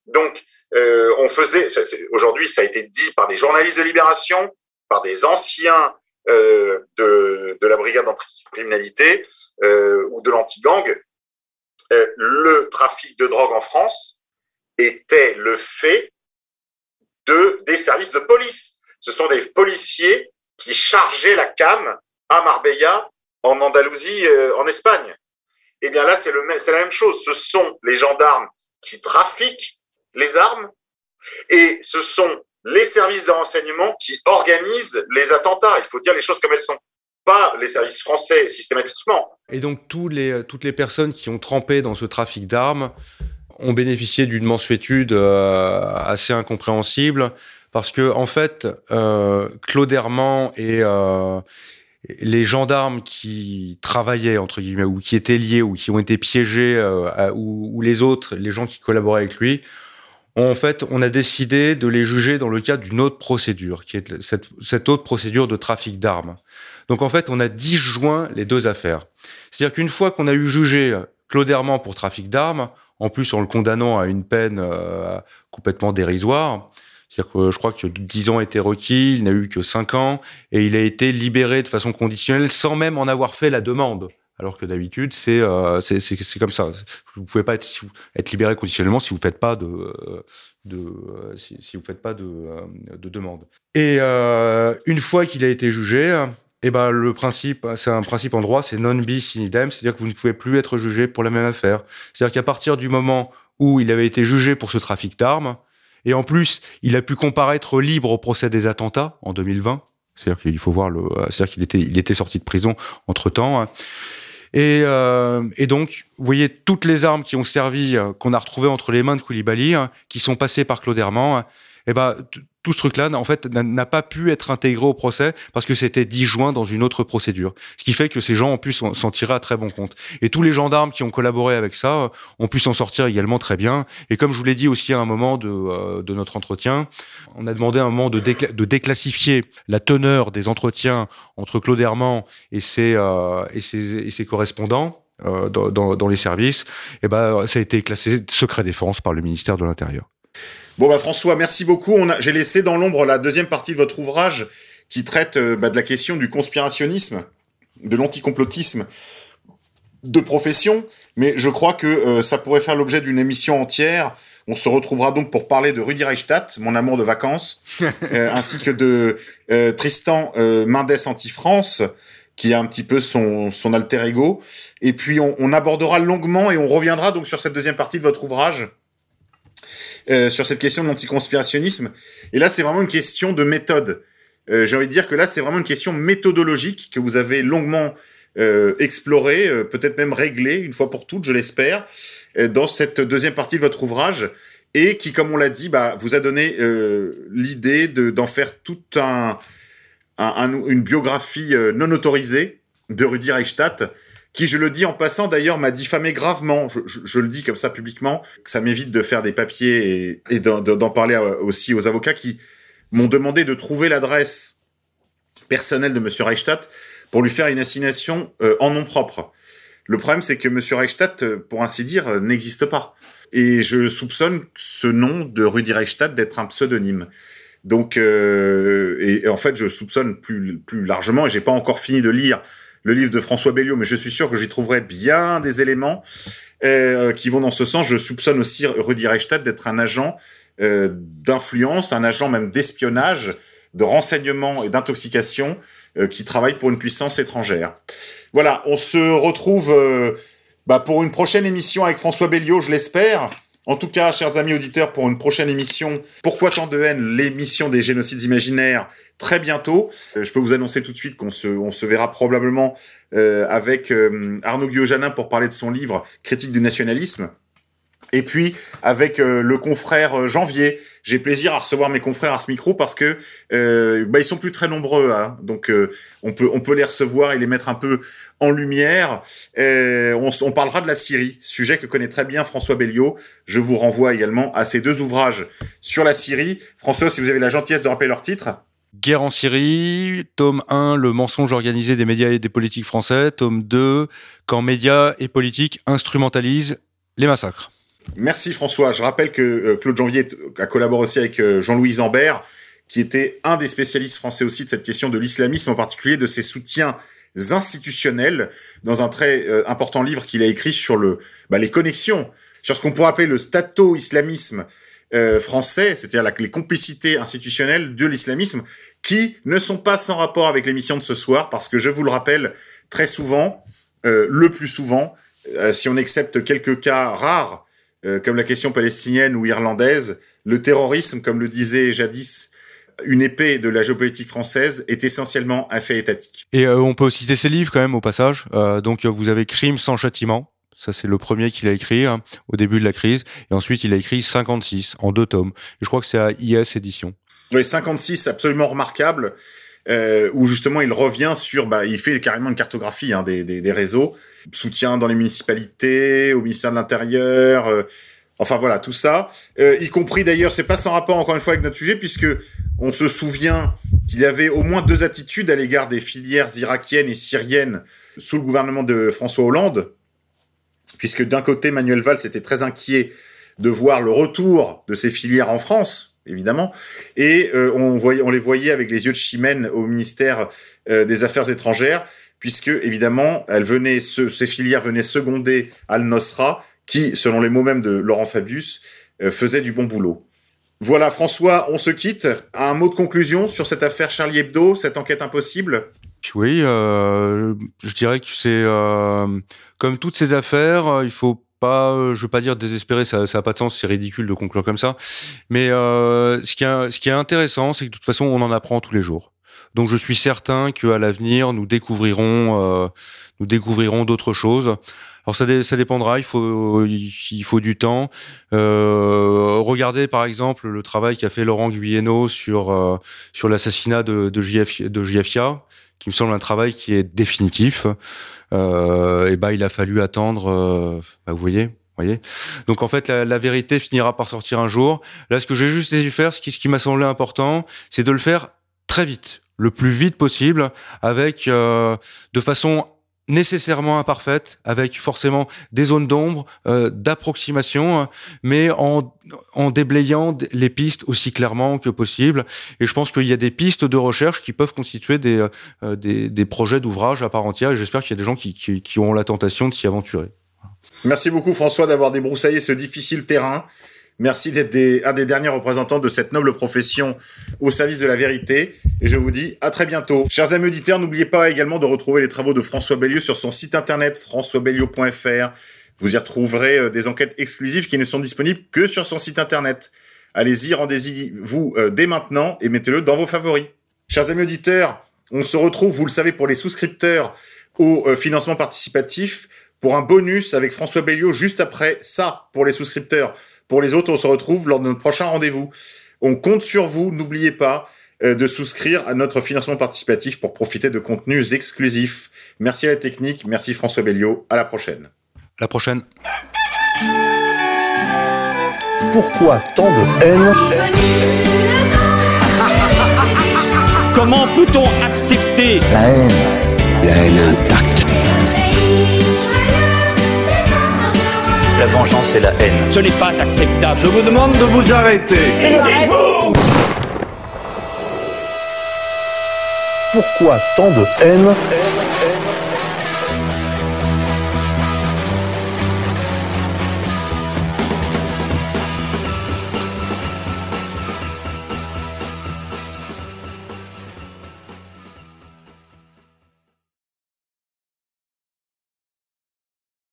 Speaker 1: Donc, euh, on faisait, aujourd'hui ça a été dit par des journalistes de Libération, par des anciens euh, de, de, la brigade d'anticriminalité euh, ou de l'anti-gang, le trafic de drogue en France était le fait de des services de police. Ce sont des policiers qui chargeaient la cam à Marbella, en Andalousie, en Espagne. Eh bien là, c'est la même chose. Ce sont les gendarmes qui trafiquent les armes, et ce sont les services de renseignement qui organisent les attentats. Il faut dire les choses comme elles sont. Pas les services français systématiquement.
Speaker 2: Et donc tous les, toutes les personnes qui ont trempé dans ce trafic d'armes ont bénéficié d'une mensuétude euh, assez incompréhensible parce que en fait, euh, Claude Herman et euh, les gendarmes qui travaillaient entre guillemets ou qui étaient liés ou qui ont été piégés euh, ou, les autres, les gens qui collaboraient avec lui, en fait, on a décidé de les juger dans le cadre d'une autre procédure, qui est cette, autre procédure de trafic d'armes. Donc en fait, on a disjoint les deux affaires. C'est-à-dire qu'une fois qu'on a eu jugé Claude Herman pour trafic d'armes, en plus en le condamnant à une peine euh, complètement dérisoire, c'est-à-dire que je crois que 10 ans étaient requis, il n'a eu que 5 ans, et il a été libéré de façon conditionnelle sans même en avoir fait la demande. Alors que d'habitude, c'est euh, comme ça. Vous pouvez pas être, libéré conditionnellement si vous faites pas de, de si, si vous faites pas de, de demande. Et euh, une fois qu'il a été jugé, eh ben le principe, c'est un principe en droit, c'est non bis in idem, c'est-à-dire que vous ne pouvez plus être jugé pour la même affaire. C'est-à-dire qu'à partir du moment où il avait été jugé pour ce trafic d'armes, et en plus, il a pu comparaître libre au procès des attentats en 2020. C'est-à-dire qu'il faut voir le, c'est-à-dire qu'il était, il était sorti de prison entre temps. Hein. Et, euh, et, donc, vous voyez toutes les armes qui ont servi, euh, qu'on a retrouvées entre les mains de Koulibaly, hein, qui sont passées par Claude Herman, et ben tout ce truc-là, en fait, n'a pas pu être intégré au procès parce que c'était disjoint dans une autre procédure. Ce qui fait que ces gens ont pu s'en tirer à très bon compte. Et tous les gendarmes qui ont collaboré avec ça euh, ont pu s'en sortir également très bien. Et comme je vous l'ai dit aussi à un moment de, euh, de, notre entretien, on a demandé à un moment de, décla de déclassifier la teneur des entretiens entre Claude Herman et ses, euh, et ses, et ses correspondants. Euh, dans, dans, les services, et ben ça a été classé secret défense par le ministère de l'Intérieur.
Speaker 1: Bon bah François, merci beaucoup. J'ai laissé dans l'ombre la deuxième partie de votre ouvrage qui traite euh, bah, de la question du conspirationnisme, de l'anticomplotisme de profession, mais je crois que euh, ça pourrait faire l'objet d'une émission entière. On se retrouvera donc pour parler de Rudy Reichstadt, mon amour de vacances, *laughs* euh, ainsi que de euh, Tristan Mendes Anti-France, qui est un petit peu son, son alter ego. Et puis on, on, abordera longuement et on reviendra donc sur cette deuxième partie de votre ouvrage, sur cette question de l'anticonspirationnisme. Et là, c'est vraiment une question de méthode. J'ai envie de dire que là, c'est vraiment une question méthodologique que vous avez longuement euh, explorer, euh, peut-être même régler une fois pour toutes, je l'espère, euh, dans cette deuxième partie de votre ouvrage et qui, comme on l'a dit, bah, vous a donné l'idée d'en faire toute un, une biographie non autorisée de Rudi Reichstadt, qui, je le dis en passant d'ailleurs, m'a diffamé gravement. Je, le dis comme ça publiquement, que ça m'évite de faire des papiers et, d'en parler aussi aux avocats qui m'ont demandé de trouver l'adresse personnelle de Monsieur Reichstadt pour lui faire une assignation euh, en nom propre. Le problème, c'est que Monsieur Reichstadt, euh, pour ainsi dire, euh, n'existe pas. Et je soupçonne ce nom de Rudi Reichstadt d'être un pseudonyme. Donc, et, en fait, je soupçonne plus, plus largement, et j'ai pas encore fini de lire le livre de François Belliot, mais je suis sûr que j'y trouverai bien des éléments qui vont dans ce sens. Je soupçonne aussi Rudi Reichstadt d'être un agent d'influence, un agent même d'espionnage, de renseignement et d'intoxication euh, qui travaille pour une puissance étrangère. Voilà, on se retrouve euh, bah, pour une prochaine émission avec François Belliot, je l'espère. En tout cas, chers amis auditeurs, pour une prochaine émission, Pourquoi tant de haine, l'émission des génocides imaginaires, très bientôt. Euh, je peux vous annoncer tout de suite qu'on se, on se verra probablement avec Arnaud Guillaume pour parler de son livre Critique du nationalisme. Et puis avec le confrère Janvier j'ai plaisir à recevoir mes confrères à ce micro parce que euh, bah, ils sont plus très nombreux, hein. donc euh, on peut on peut les recevoir et les mettre un peu en lumière. Euh, on, on, parlera de la Syrie, sujet que connaît très bien François Belliot. Je vous renvoie également à ces deux ouvrages sur la Syrie. François, si vous avez la gentillesse de rappeler leur titre.
Speaker 2: Guerre en Syrie, tome 1, le mensonge organisé des médias et des politiques français, tome 2, quand médias et politiques instrumentalisent les massacres.
Speaker 1: Merci François. Je rappelle que euh, Claude Janvier a collaboré aussi avec euh, Jean-Louis Zambert, qui était un des spécialistes français aussi de cette question de l'islamisme, en particulier de ses soutiens institutionnels, dans un très euh, important livre qu'il a écrit sur le, bah, les connexions, sur ce qu'on pourrait appeler le stato-islamisme français, c'est-à-dire les complicités institutionnelles de l'islamisme, qui ne sont pas sans rapport avec l'émission de ce soir, parce que je vous le rappelle très souvent, le plus souvent, si on accepte quelques cas rares, euh, comme la question palestinienne ou irlandaise, le terrorisme, comme le disait jadis une épée de la géopolitique française est essentiellement un fait étatique.
Speaker 2: Et euh, on peut citer ses livres quand même au passage. Euh, donc vous avez Crime sans châtiment. Ça c'est le premier qu'il a écrit hein, au début de la crise. Et ensuite il a écrit 56 en deux tomes. Et je crois que c'est à IS édition.
Speaker 1: Oui, 56 absolument remarquable. Où justement il revient sur, bah, il fait carrément une cartographie hein, des, des, des, réseaux, soutien dans les municipalités, au ministère de l'Intérieur, euh, enfin voilà, tout ça, euh, y compris d'ailleurs, c'est pas sans rapport encore une fois avec notre sujet, puisque on se souvient qu'il y avait au moins deux attitudes à l'égard des filières irakiennes et syriennes sous le gouvernement de François Hollande, puisque d'un côté, Manuel Valls était très inquiet de voir le retour de ces filières en France, évidemment, et euh, on, les voyait avec les yeux de chimène au ministère des Affaires étrangères, puisque évidemment, ces filières venaient seconder Al-Nosra, qui, selon les mots même de Laurent Fabius, euh, faisait du bon boulot. Voilà, François, on se quitte. Un mot de conclusion sur cette affaire Charlie Hebdo, cette enquête impossible?
Speaker 2: Oui, euh, je dirais que c'est euh, comme toutes ces affaires, il faut pas, je veux pas dire désespérer, ça, ça a pas de sens, c'est ridicule de conclure comme ça. Mais ce qui est, ce qui est intéressant, c'est que de toute façon, on en apprend tous les jours. Donc je suis certain qu'à l'avenir, nous découvrirons, euh, nous découvrirons d'autres choses. Alors ça, ça dépendra, il faut, il faut du temps. Euh, regardez par exemple le travail qu'a fait Laurent Guyeno sur, euh, sur l'assassinat de, de, de JFIA, qui me semble un travail qui est définitif. Euh, et ben il a fallu attendre, euh, bah, vous voyez, voyez Donc en fait, la, vérité finira par sortir un jour. Là, ce que j'ai juste essayé de faire, ce qui, ce qui m'a semblé important, c'est de le faire très vite le plus vite possible, avec euh, de façon nécessairement imparfaite, avec forcément des zones d'ombre, euh, d'approximation, hein, mais en, en déblayant les pistes aussi clairement que possible. Et je pense qu'il y a des pistes de recherche qui peuvent constituer des, euh, des, des, projets d'ouvrage à part entière. Et j'espère qu'il y a des gens qui, qui, qui ont la tentation de s'y aventurer.
Speaker 1: Merci beaucoup François d'avoir débroussaillé ce difficile terrain. Merci d'être un des derniers représentants de cette noble profession au service de la vérité. Et je vous dis à très bientôt. Chers amis auditeurs, n'oubliez pas également de retrouver les travaux de François Bellieu sur son site internet françoisbellieu.fr. Vous y retrouverez euh, des enquêtes exclusives qui ne sont disponibles que sur son site internet. Allez-y, rendez-y vous euh, dès maintenant et mettez-le dans vos favoris. Chers amis auditeurs, on se retrouve, vous le savez, pour les souscripteurs au euh, financement participatif pour un bonus avec François Belliot juste après ça pour les souscripteurs. Pour les autres, on se retrouve lors de notre prochain rendez-vous. On compte sur vous, n'oubliez pas euh, de souscrire à notre financement participatif pour profiter de contenus exclusifs. Merci à la technique, merci François Belliot, à la prochaine.
Speaker 2: À la prochaine.
Speaker 3: Pourquoi tant de haine
Speaker 4: Comment peut-on accepter
Speaker 5: La haine. La haine intacte.
Speaker 4: La vengeance la haine. Ce n'est pas acceptable. Je vous demande de vous arrêter.
Speaker 3: Pourquoi tant de haine?